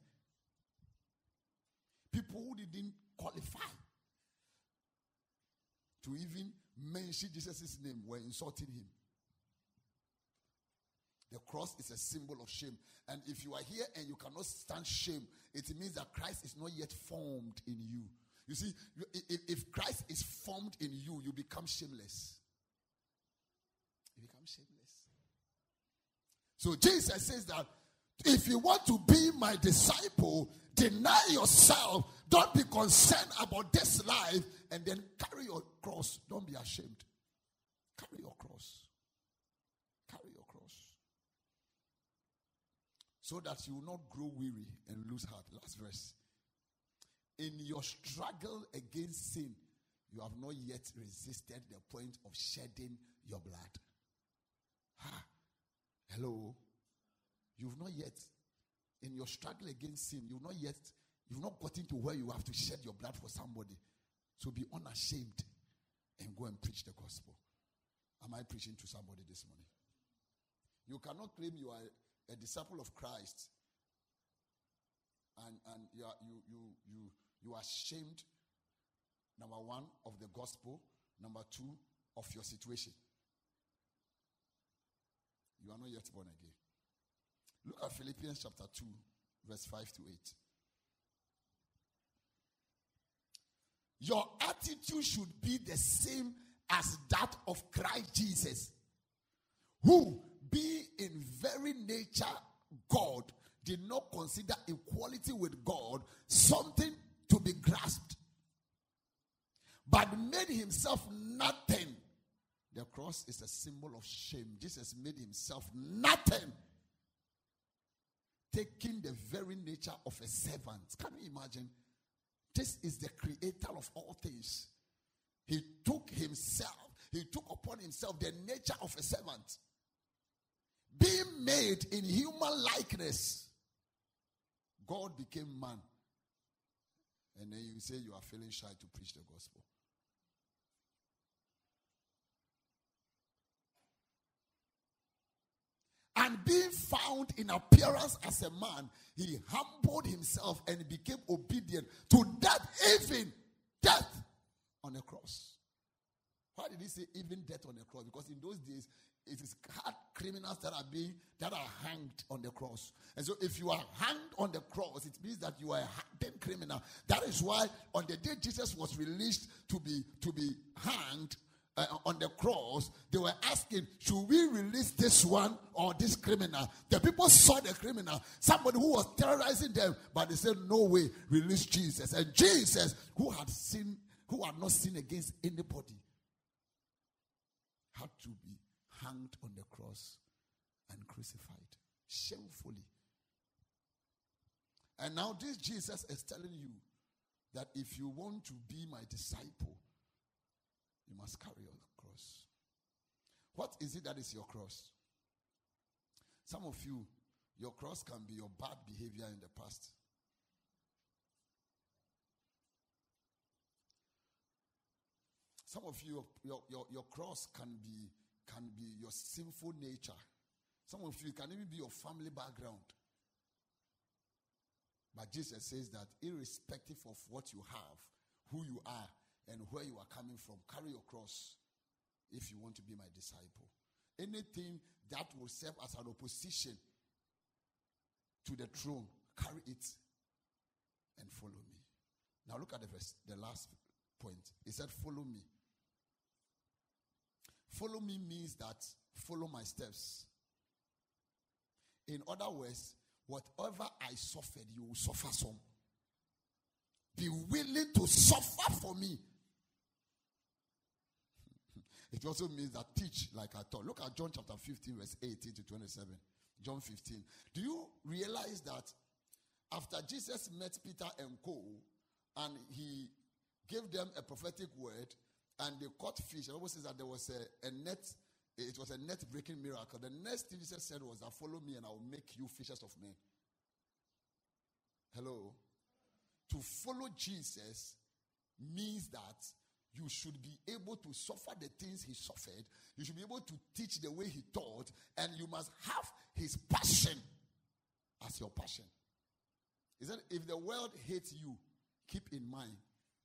People who didn't qualify to even mention Jesus' name were insulting him. The cross is a symbol of shame. And if you are here and you cannot stand shame, it means that Christ is not yet formed in you. You see, if Christ is formed in you, you become shameless. You become shameless. So Jesus says that if you want to be my disciple, deny yourself. Don't be concerned about this life and then carry your cross. Don't be ashamed. Carry your cross. Carry your cross. so that you will not grow weary and lose heart. Last verse. In your struggle against sin, you have not yet resisted the point of shedding your blood. Ha. Hello. You've not yet, in your struggle against sin, you've not yet, you've not gotten to where you have to shed your blood for somebody. So be unashamed and go and preach the gospel. Am I preaching to somebody this morning? You cannot claim you are a disciple of Christ and, and you, are, you, you, you, you are ashamed, number one, of the gospel, number two, of your situation. You are not yet born again. Look at Philippians chapter 2, verse 5 to 8. Your attitude should be the same as that of Christ Jesus, who, being in very nature God, did not consider equality with God something to be grasped, but made himself nothing. The cross is a symbol of shame. Jesus made himself nothing, taking the very nature of a servant. Can you imagine? This is the creator of all things. He took himself, he took upon himself the nature of a servant. Being made in human likeness, God became man. And then you say you are feeling shy to preach the gospel. And being found in appearance as a man, he humbled himself and became obedient to death, even death on a cross. Why did he say even death on a cross? Because in those days, it is hard criminals that are being that are hanged on the cross. And so if you are hanged on the cross, it means that you are a hardened criminal. That is why on the day Jesus was released to be to be hanged, uh, on the cross, they were asking, Should we release this one or this criminal? The people saw the criminal, somebody who was terrorizing them, but they said, No way, release Jesus. And Jesus, who had seen, who had not sinned against anybody, had to be hanged on the cross and crucified shamefully. And now, this Jesus is telling you that if you want to be my disciple, you must carry your cross. What is it that is your cross? Some of you, your cross can be your bad behavior in the past. Some of you, your, your, your cross can be, can be your sinful nature. Some of you can even be your family background. But Jesus says that irrespective of what you have, who you are, and where you are coming from. Carry your cross if you want to be my disciple. Anything that will serve as an opposition to the throne, carry it and follow me. Now look at the verse, the last point. He said, Follow me. Follow me means that follow my steps. In other words, whatever I suffered, you will suffer some. Be willing to suffer for me. It also means that teach like I taught. Look at John chapter 15, verse 18 to 27. John 15. Do you realize that after Jesus met Peter and Co. and he gave them a prophetic word and they caught fish, it almost says that there was a, a net, it was a net breaking miracle. The next thing Jesus said was that follow me and I will make you fishers of men. Hello? To follow Jesus means that you should be able to suffer the things he suffered. You should be able to teach the way he taught, and you must have his passion as your passion. Is that if the world hates you, keep in mind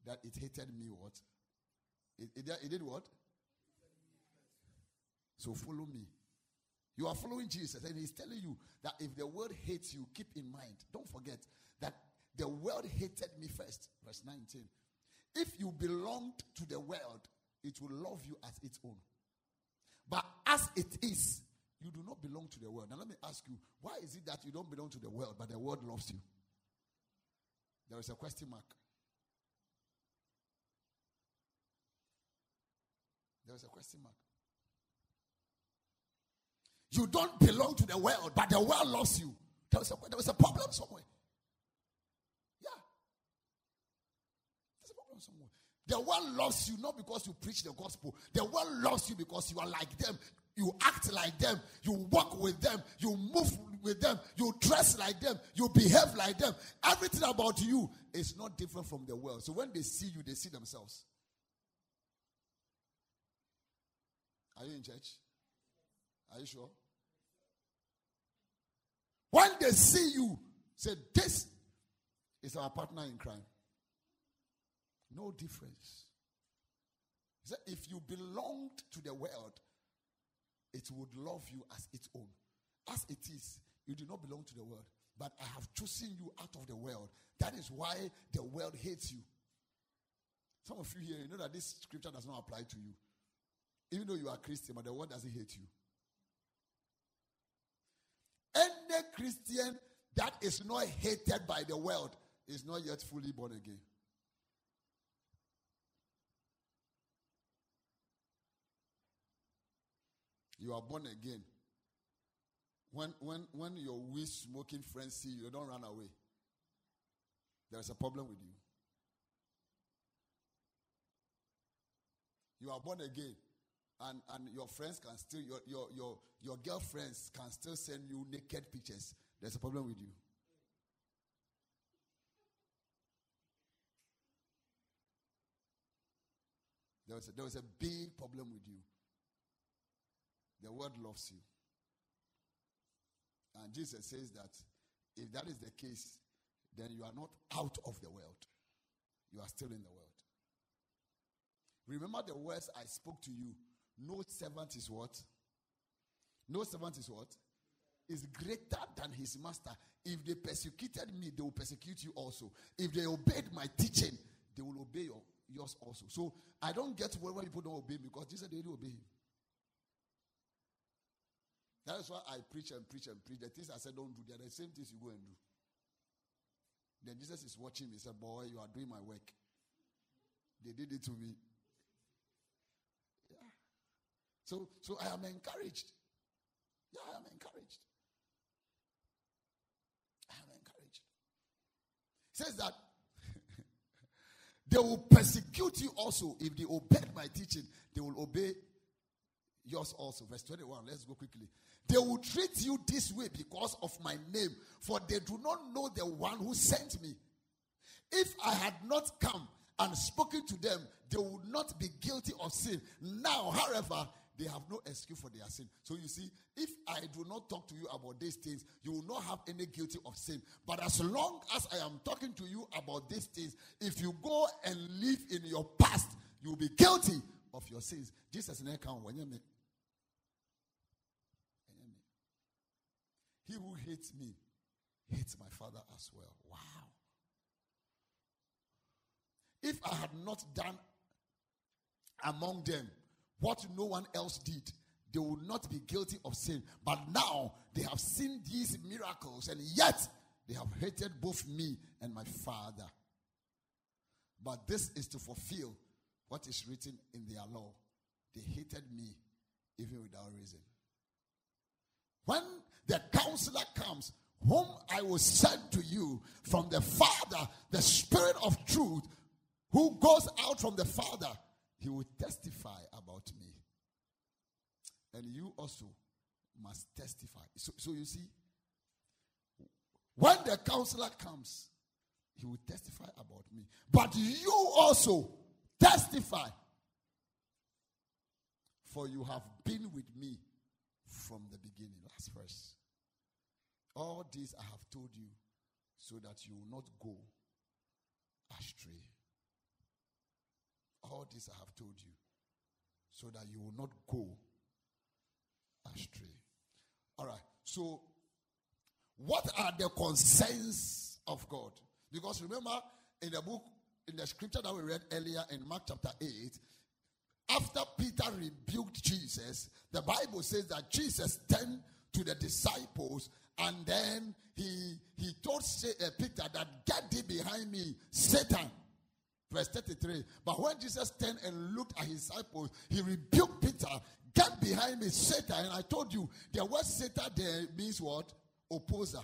that it hated me what? It, it, it did what? So follow me. You are following Jesus, and he's telling you that if the world hates you, keep in mind. Don't forget that the world hated me first. Verse 19. If you belonged to the world, it will love you as its own. But as it is, you do not belong to the world. Now, let me ask you, why is it that you don't belong to the world, but the world loves you? There is a question mark. There is a question mark. You don't belong to the world, but the world loves you. There is a, there was a problem somewhere. Yeah. There's a problem somewhere. The world loves you not because you preach the gospel. The world loves you because you are like them. You act like them. You walk with them. You move with them. You dress like them. You behave like them. Everything about you is not different from the world. So when they see you, they see themselves. Are you in church? Are you sure? When they see you, say, This is our partner in crime. No difference. He said, if you belonged to the world, it would love you as its own. As it is, you do not belong to the world. But I have chosen you out of the world. That is why the world hates you. Some of you here, you know that this scripture does not apply to you. Even though you are Christian, but the world doesn't hate you. Any Christian that is not hated by the world is not yet fully born again. You are born again. When, when, when your weed smoking friends see you, don't run away. There is a problem with you. You are born again and, and your friends can still, your, your, your, your girlfriends can still send you naked pictures, there's a problem with you. There was, a, there was a big problem with you. The world loves you. And Jesus says that if that is the case, then you are not out of the world. You are still in the world. Remember the words I spoke to you no servant is what? No servant is what? Is greater than his master. If they persecuted me, they will persecute you also. If they obeyed my teaching, they will obey your, yours also. So I don't get why people don't obey me because Jesus didn't obey him. That is why I preach and preach and preach. The things I said don't do, they are the same things you go and do. Then Jesus is watching me. He said, Boy, you are doing my work. They did it to me. So, so I am encouraged. Yeah, I am encouraged. I am encouraged. says that they will persecute you also if they obey my teaching. They will obey yours also. Verse 21. Let's go quickly. They will treat you this way because of my name, for they do not know the one who sent me. If I had not come and spoken to them, they would not be guilty of sin. Now, however, they have no excuse for their sin. So you see, if I do not talk to you about these things, you will not have any guilty of sin. But as long as I am talking to you about these things, if you go and live in your past, you will be guilty of your sins. Jesus in account when you He who hates me hates my father as well. Wow. If I had not done among them what no one else did, they would not be guilty of sin. But now they have seen these miracles, and yet they have hated both me and my Father. But this is to fulfill what is written in their law. They hated me even without reason. When the counselor comes, whom I will send to you from the Father, the Spirit of truth, who goes out from the Father, he will testify about me. And you also must testify. So, so you see, when the counselor comes, he will testify about me. But you also testify. For you have been with me from the beginning. Last verse. All this I have told you so that you will not go astray. All this I have told you so that you will not go astray. All right. So, what are the concerns of God? Because remember, in the book, in the scripture that we read earlier in Mark chapter 8, after Peter rebuked Jesus, the Bible says that Jesus turned to the disciples and then he he told uh, Peter that get thee behind me, Satan. Verse 33. But when Jesus turned and looked at his disciples, he rebuked Peter. Get behind me, Satan. And I told you, the word Satan there means what? Opposer.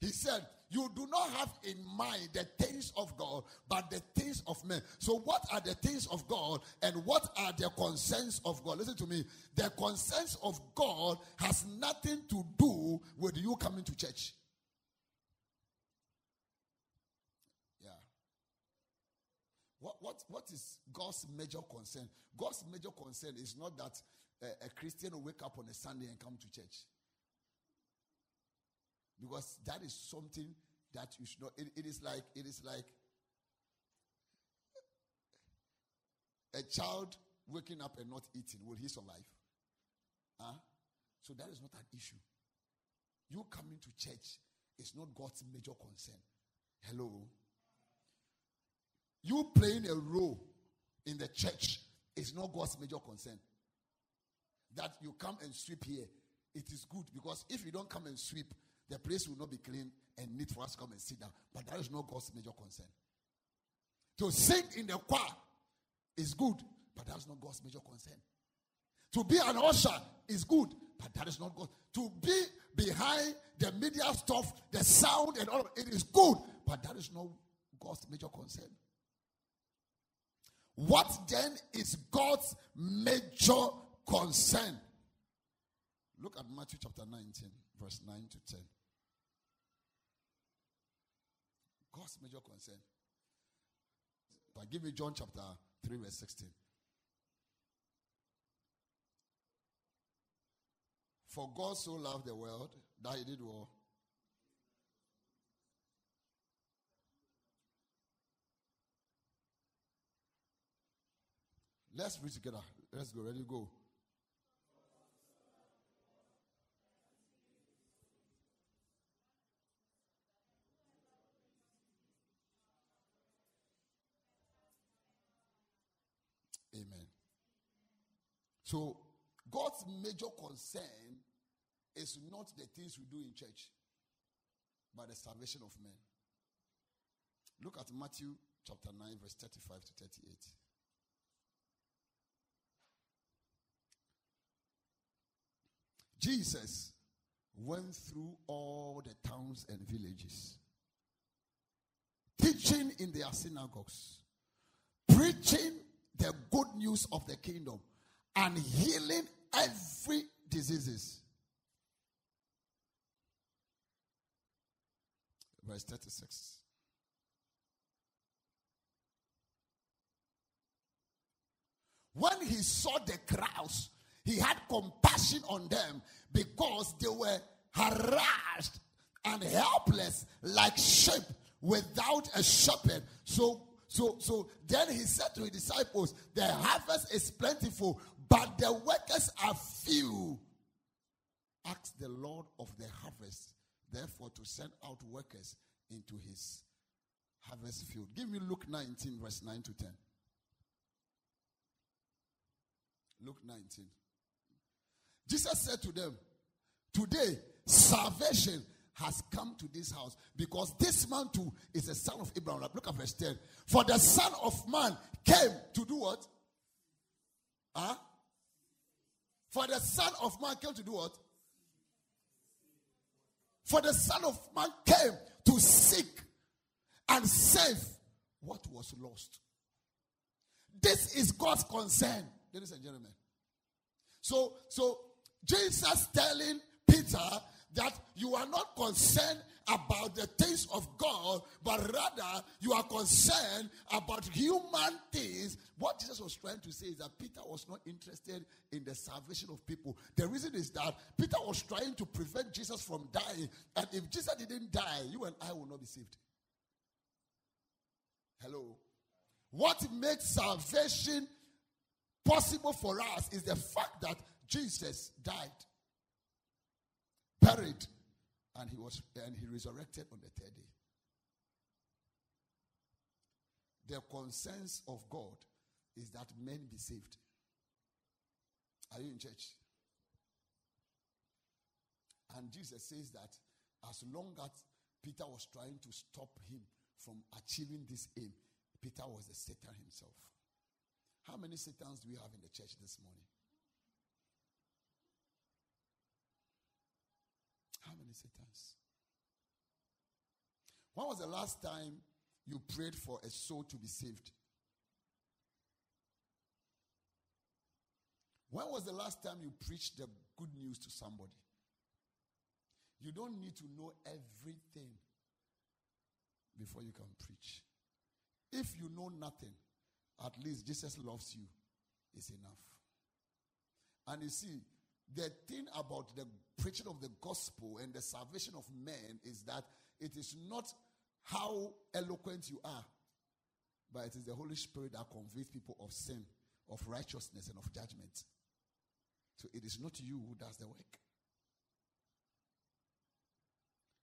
He said, You do not have in mind the things of God, but the things of men. So, what are the things of God and what are the concerns of God? Listen to me. The concerns of God has nothing to do with you coming to church. Yeah. What, what, what is God's major concern? God's major concern is not that a, a Christian will wake up on a Sunday and come to church. Because that is something that you should not. It, it is like it is like a child waking up and not eating. Will he survive? Huh? So that is not an issue. You coming to church is not God's major concern. Hello. You playing a role in the church is not God's major concern. That you come and sweep here, it is good because if you don't come and sweep, the place will not be clean and neat for us to come and sit down. But that is not God's major concern. To sing in the choir is good, but that's not God's major concern. To be an usher is good, but that is not God. To be behind the media stuff, the sound and all, of it is good, but that is not God's major concern. What then is God's major concern? Look at Matthew chapter 19, verse 9 to 10. God's major concern. But give me John chapter 3, verse 16. For God so loved the world that he did what? Let's read together. Let's go. Ready, go. Amen. So, God's major concern is not the things we do in church, but the salvation of men. Look at Matthew chapter 9, verse 35 to 38. Jesus went through all the towns and villages, teaching in their synagogues, preaching the good news of the kingdom and healing every diseases. Verse 36. When he saw the crowds, he had compassion on them because they were harassed and helpless like sheep without a shepherd. So so, so then he said to his disciples, The harvest is plentiful, but the workers are few. Ask the Lord of the harvest, therefore, to send out workers into his harvest field. Give me Luke 19, verse 9 to 10. Luke 19. Jesus said to them, Today, salvation has come to this house because this man too is a son of Abraham. Look at verse 10. For the Son of Man came to do what? Huh? For the Son of Man came to do what? For the Son of Man came to seek and save what was lost. This is God's concern, ladies and gentlemen. So, so Jesus telling Peter that you are not concerned about the things of God, but rather you are concerned about human things. What Jesus was trying to say is that Peter was not interested in the salvation of people. The reason is that Peter was trying to prevent Jesus from dying. And if Jesus didn't die, you and I will not be saved. Hello. What makes salvation possible for us is the fact that Jesus died buried, and he was and he resurrected on the third day. The concerns of God is that men be saved. Are you in church? And Jesus says that as long as Peter was trying to stop him from achieving this aim, Peter was the Satan himself. How many Satans do we have in the church this morning? Satans? When was the last time you prayed for a soul to be saved? When was the last time you preached the good news to somebody? You don't need to know everything before you can preach. If you know nothing, at least Jesus loves you is enough. And you see, the thing about the preaching of the gospel and the salvation of men is that it is not how eloquent you are, but it is the Holy Spirit that convicts people of sin, of righteousness, and of judgment. So it is not you who does the work.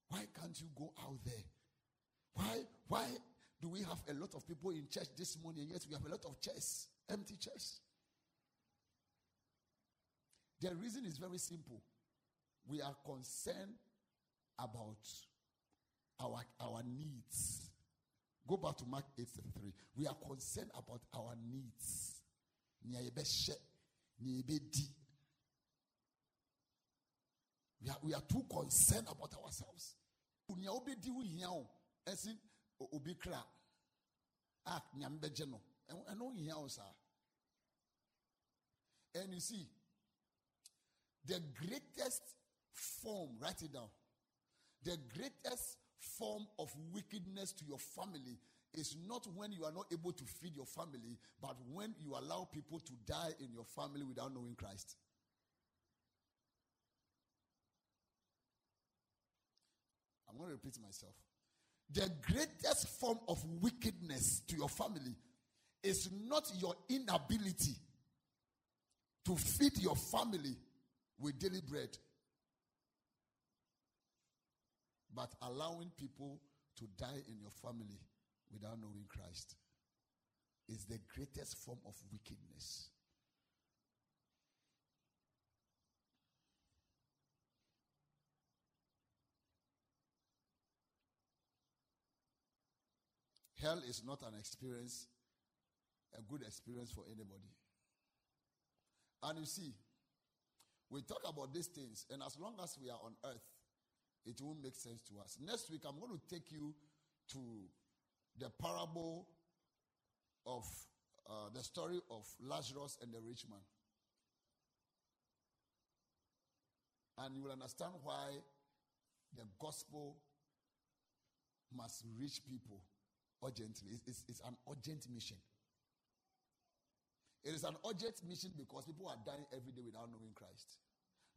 Why can't you go out there? Why, why do we have a lot of people in church this morning, yet we have a lot of chairs, empty chairs? The reason is very simple. We are concerned about our, our needs. Go back to Mark 8 3. We are concerned about our needs. We are, we are too concerned about ourselves. and you see the greatest form write it down. The greatest form of wickedness to your family is not when you are not able to feed your family but when you allow people to die in your family without knowing christ. I'm going to repeat myself. The greatest form of wickedness to your family is not your inability to feed your family with daily bread, but allowing people to die in your family without knowing Christ is the greatest form of wickedness. Hell is not an experience, a good experience for anybody. And you see, we talk about these things, and as long as we are on earth, it won't make sense to us. Next week, I'm going to take you to the parable of uh, the story of Lazarus and the rich man. And you will understand why the gospel must reach people urgently. It's, it's, it's, an urgent mission. It is an urgent mission because people are dying every day without knowing Christ.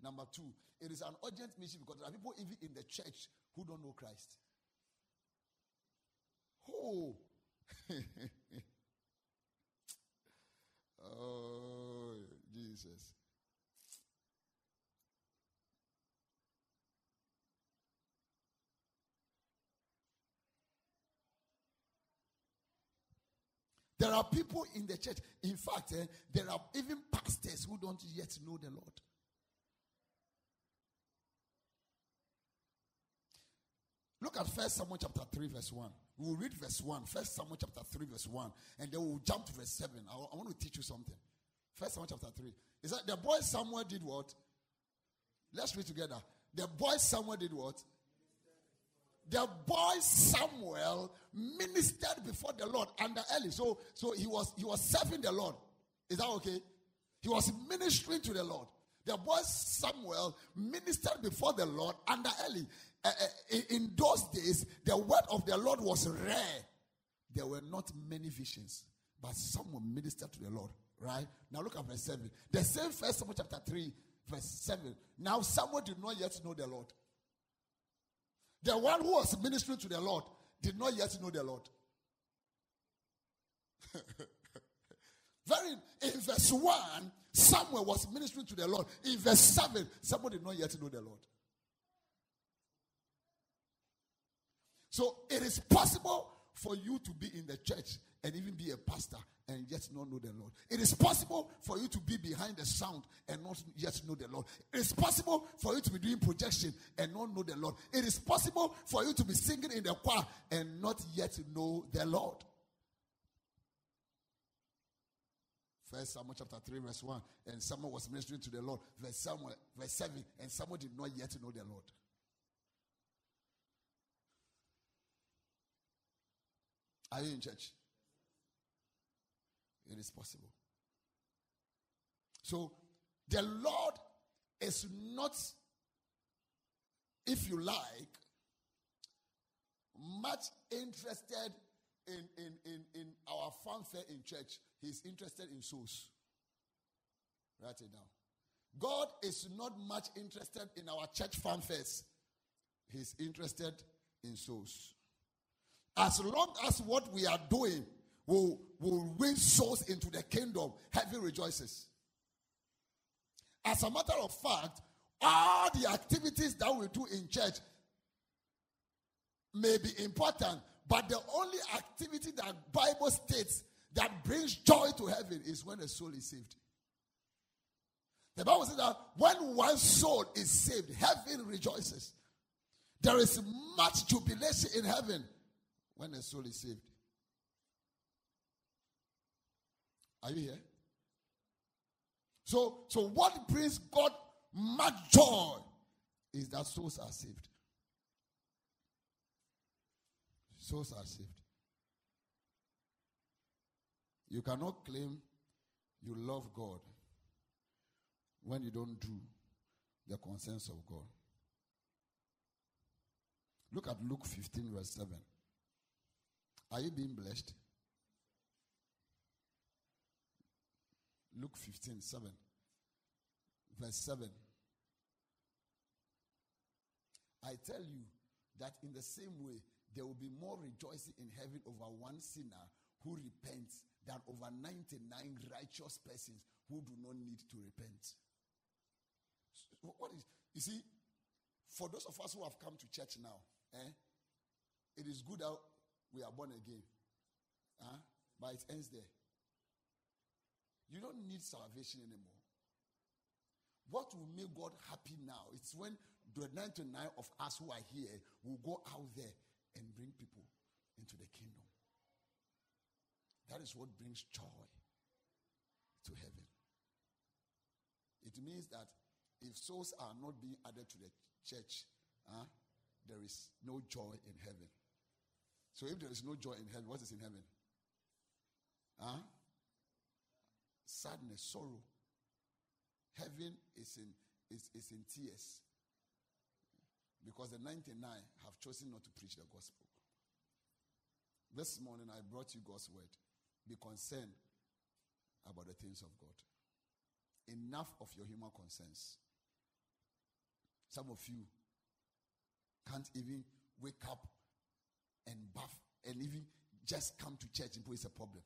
Number two, it is an urgent mission because there are people even in the church who don't know Christ. Oh, oh, Jesus. There are people in the church. In fact, eh, there are even pastors who don't yet know the Lord. Look at First Samuel chapter 3, verse 1. We will read verse 1. First Samuel chapter 3, verse 1. And then we'll jump to verse 7. I, I want to teach you something. First Samuel chapter 3. Is that the boy Samuel did what? Let's read together. The boy Samuel did what? The boy Samuel ministered before the Lord under Eli. So, so he was he was serving the Lord. Is that okay? He was ministering to the Lord. The boy Samuel ministered before the Lord under Eli. Uh, uh, in those days, the word of the Lord was rare. There were not many visions, but Samuel ministered to the Lord. Right now, look at verse seven. The same First Samuel chapter three, verse seven. Now, Samuel did not yet know the Lord. The one who was ministering to the Lord did not yet know the Lord. Very in verse 1, Samuel was ministering to the Lord. In verse 7, Samuel did not yet know the Lord. So it is possible for you to be in the church and even be a pastor and yet not know the Lord. It is possible for you to be behind the sound and not yet know the Lord. It is possible for you to be doing projection and not know the Lord. It is possible for you to be singing in the choir and not yet know the Lord. First Samuel chapter 3, verse 1. And Samuel was ministering to the Lord. Verse Samuel, verse 7. And Samuel did not yet know the Lord. Are you in church? It is possible. So the Lord is not, if you like, much interested in, in, in, in our fanfare in church. He's interested in souls. Write it down. God is not much interested in our church fanfares. He's interested in souls. As long as what we are doing will, will win souls into the kingdom, heaven rejoices. As a matter of fact, all the activities that we do in church may be important, but the only activity that Bible states that brings joy to heaven is when a soul is saved. The Bible says that when one soul is saved, heaven rejoices. There is much jubilation in heaven when a soul is saved. Are you here? So, so what brings God much joy is that souls are saved. Souls are saved. You cannot claim you love God when you don't do the consents of God. Look at Luke 15, verse 7. Are you being blessed? Luke 15, 7. Verse 7. I tell you that in the same way, there will be more rejoicing in heaven over one sinner who repents than over 99 righteous persons who do not need to repent. What is, you see, for those of us who have come to church now, eh, it is good that we are born again. Huh? But it ends there. You don't need salvation anymore. What will make God happy now? It's when the 99 of us who are here will go out there and bring people into the kingdom. That is what brings joy to heaven. It means that if souls are not being added to the church, huh, there is no joy in heaven. So if there is no joy in heaven, what is in heaven? Huh? Sadness, sorrow. Heaven is in, is, is in tears. Because the 99 have chosen not to preach the gospel. This morning I brought you God's word. Be concerned about the things of God. Enough of your human concerns. Some of you can't even wake up and bath and even just come to church and put it's a problem.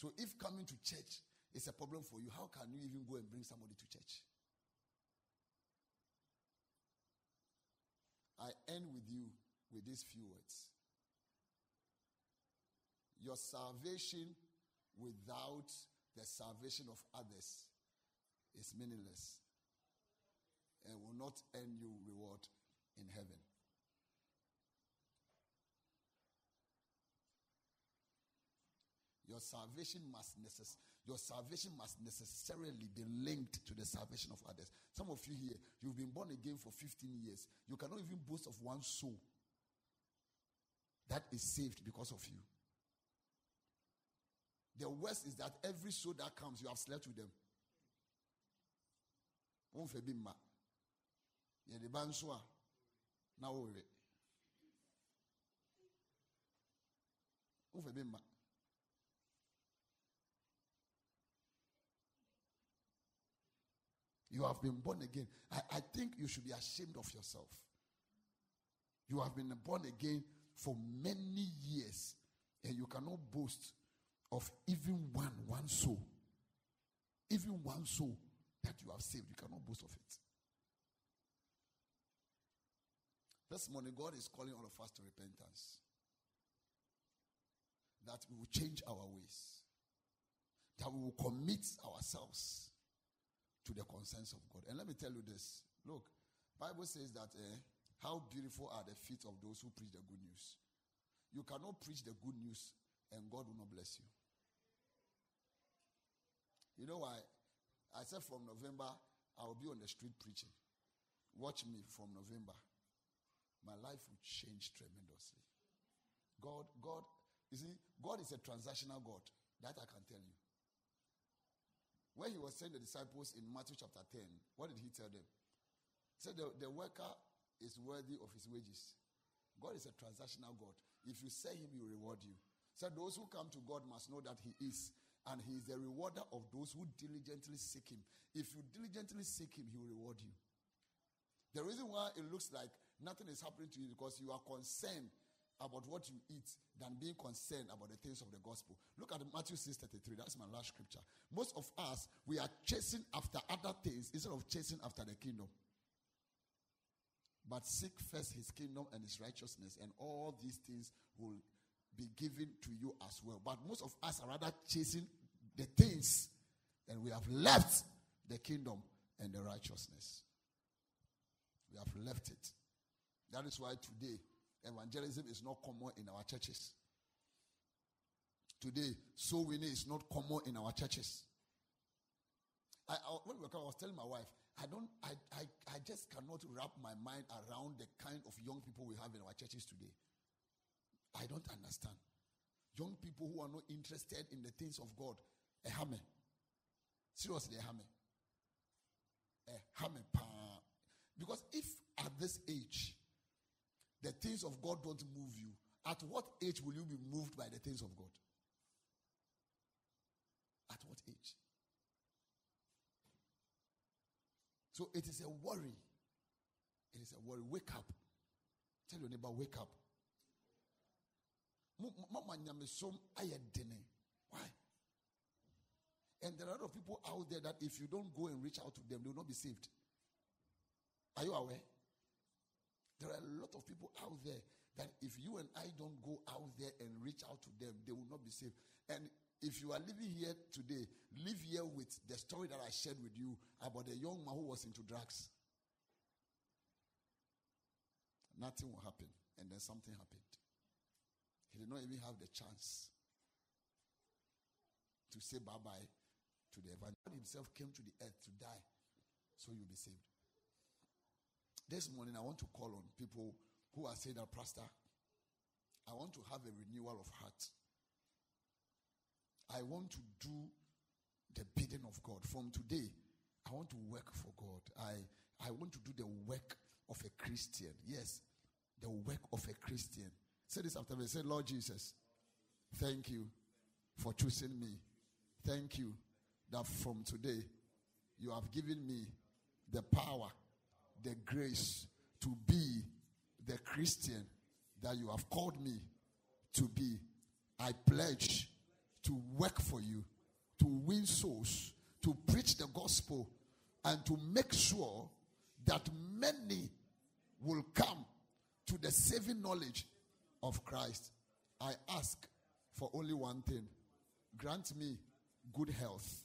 So if coming to church is a problem for you, how can you even go and bring somebody to church? I end with you with these few words. Your salvation without the salvation of others is meaningless and will not earn you reward in heaven. Your salvation must necess- your salvation must necessarily be linked to the salvation of others. Some of you here, you've been born again for 15 years. You cannot even boast of one soul that is saved because of you. The worst is that every soul that comes, you have slept with them ba nso a na wɔwerɛ wofa bi mma You have been born again. I, I think you should be ashamed of yourself. You have been born again for many years, and you cannot boast of even one, one soul. Even one soul that you have saved, you cannot boast of it. This morning, God is calling all of us to repentance. That we will change our ways. That we will commit ourselves to the concerns of God. And let me tell you this. Look, Bible says that uh, how beautiful are the feet of those who preach the good news. You cannot preach the good news and God will not bless you. You know why? I said from November, I will be on the street preaching. Watch me from November my life will change tremendously. God, God, you see, God is a transactional God. That I can tell you. When he was saying the disciples in Matthew chapter 10, what did he tell them? He said, the, the worker is worthy of his wages. God is a transactional God. If you say him, he will reward you. So those who come to God must know that he is. And he is the rewarder of those who diligently seek him. If you diligently seek him, he will reward you. The reason why it looks like nothing is happening to you because you are concerned about what you eat than being concerned about the things of the gospel. Look at Matthew 6 33. That's my last scripture. Most of us, we are chasing after other things instead of chasing after the kingdom. But seek first his kingdom and his righteousness, and all these things will be given to you as well. But most of us are rather chasing the things, and we have left the kingdom and the righteousness. We have left it. That is why today evangelism is not common in our churches. Today, soul winning is not common in our churches. I, I, when we were coming, I was telling my wife, I don't, I, I, I just cannot wrap my mind around the kind of young people we have in our churches today. I don't understand. Young people who are not interested in the things of God. A hammer. Seriously, a hammer. A hammer. Because if at this age, the things of God don't move you, at what age will you be moved by the things of God? At what age? So it is a worry. It is a worry. Wake up. Tell your neighbor, wake up. Why? And there are a lot of people out there that if you don't go and reach out to them, they will not be saved. Are you aware? There are a lot of people out there that if you and I don't go out there and reach out to them, they will not be saved. And if you are living here today, live here with the story that I shared with you about a young man who was into drugs. Nothing will happen. And then something happened. He did not even have the chance to say bye bye to the evangelist. God himself came to the earth to die so you'll be saved. This morning, I want to call on people who are saying that, Pastor, I want to have a renewal of heart. I want to do the bidding of God. From today, I want to work for God. I, I want to do the work of a Christian. Yes, the work of a Christian. Say this after me. Say, Lord Jesus, thank you for choosing me. Thank you that from today you have given me the power the grace to be the Christian that you have called me to be. I pledge to work for you, to win souls, to preach the gospel, and to make sure that many will come to the saving knowledge of Christ. I ask for only one thing grant me good health,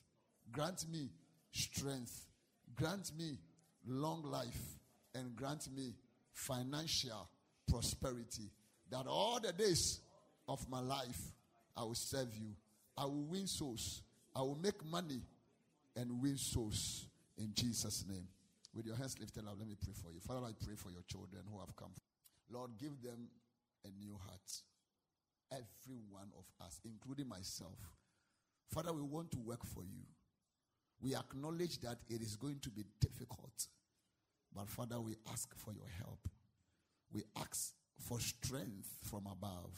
grant me strength, grant me long life and grant me financial prosperity. That all the days of my life I will serve you. I will win souls. I will make money and win souls in Jesus' name. With your hands lifted up, let me pray for you. Father, I pray for your children who have come. Lord, give them a new heart. Every one of us, including myself. Father, we want to work for you. We acknowledge that it is going to be difficult. But Father, we ask for your help. We ask for strength from above.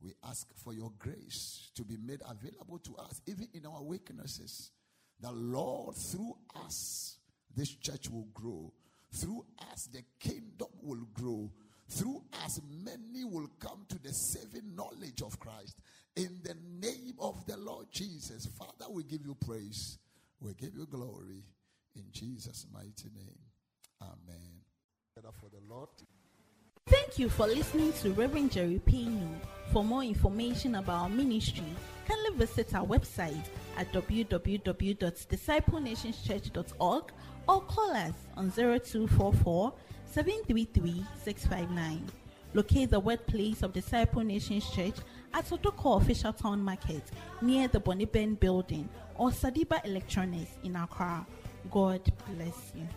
We ask for your grace to be made available to us, even in our weaknesses. The Lord, through us, this church will grow. Through us, the kingdom will grow. Through us, many will come to the saving knowledge of Christ. In the name of the Lord Jesus, Father, we give you praise. We give you glory. In Jesus' mighty name. Amen. For the Lord. Thank you for listening to Reverend Jerry Payne. For more information about our ministry, kindly visit our website at www.disciplenationschurch.org or call us on 0244 733 659. Locate the workplace of Disciple Nations Church at Sotoko Official Town Market near the Bonnie Ben building or Sadiba Electronics in Accra. God bless you.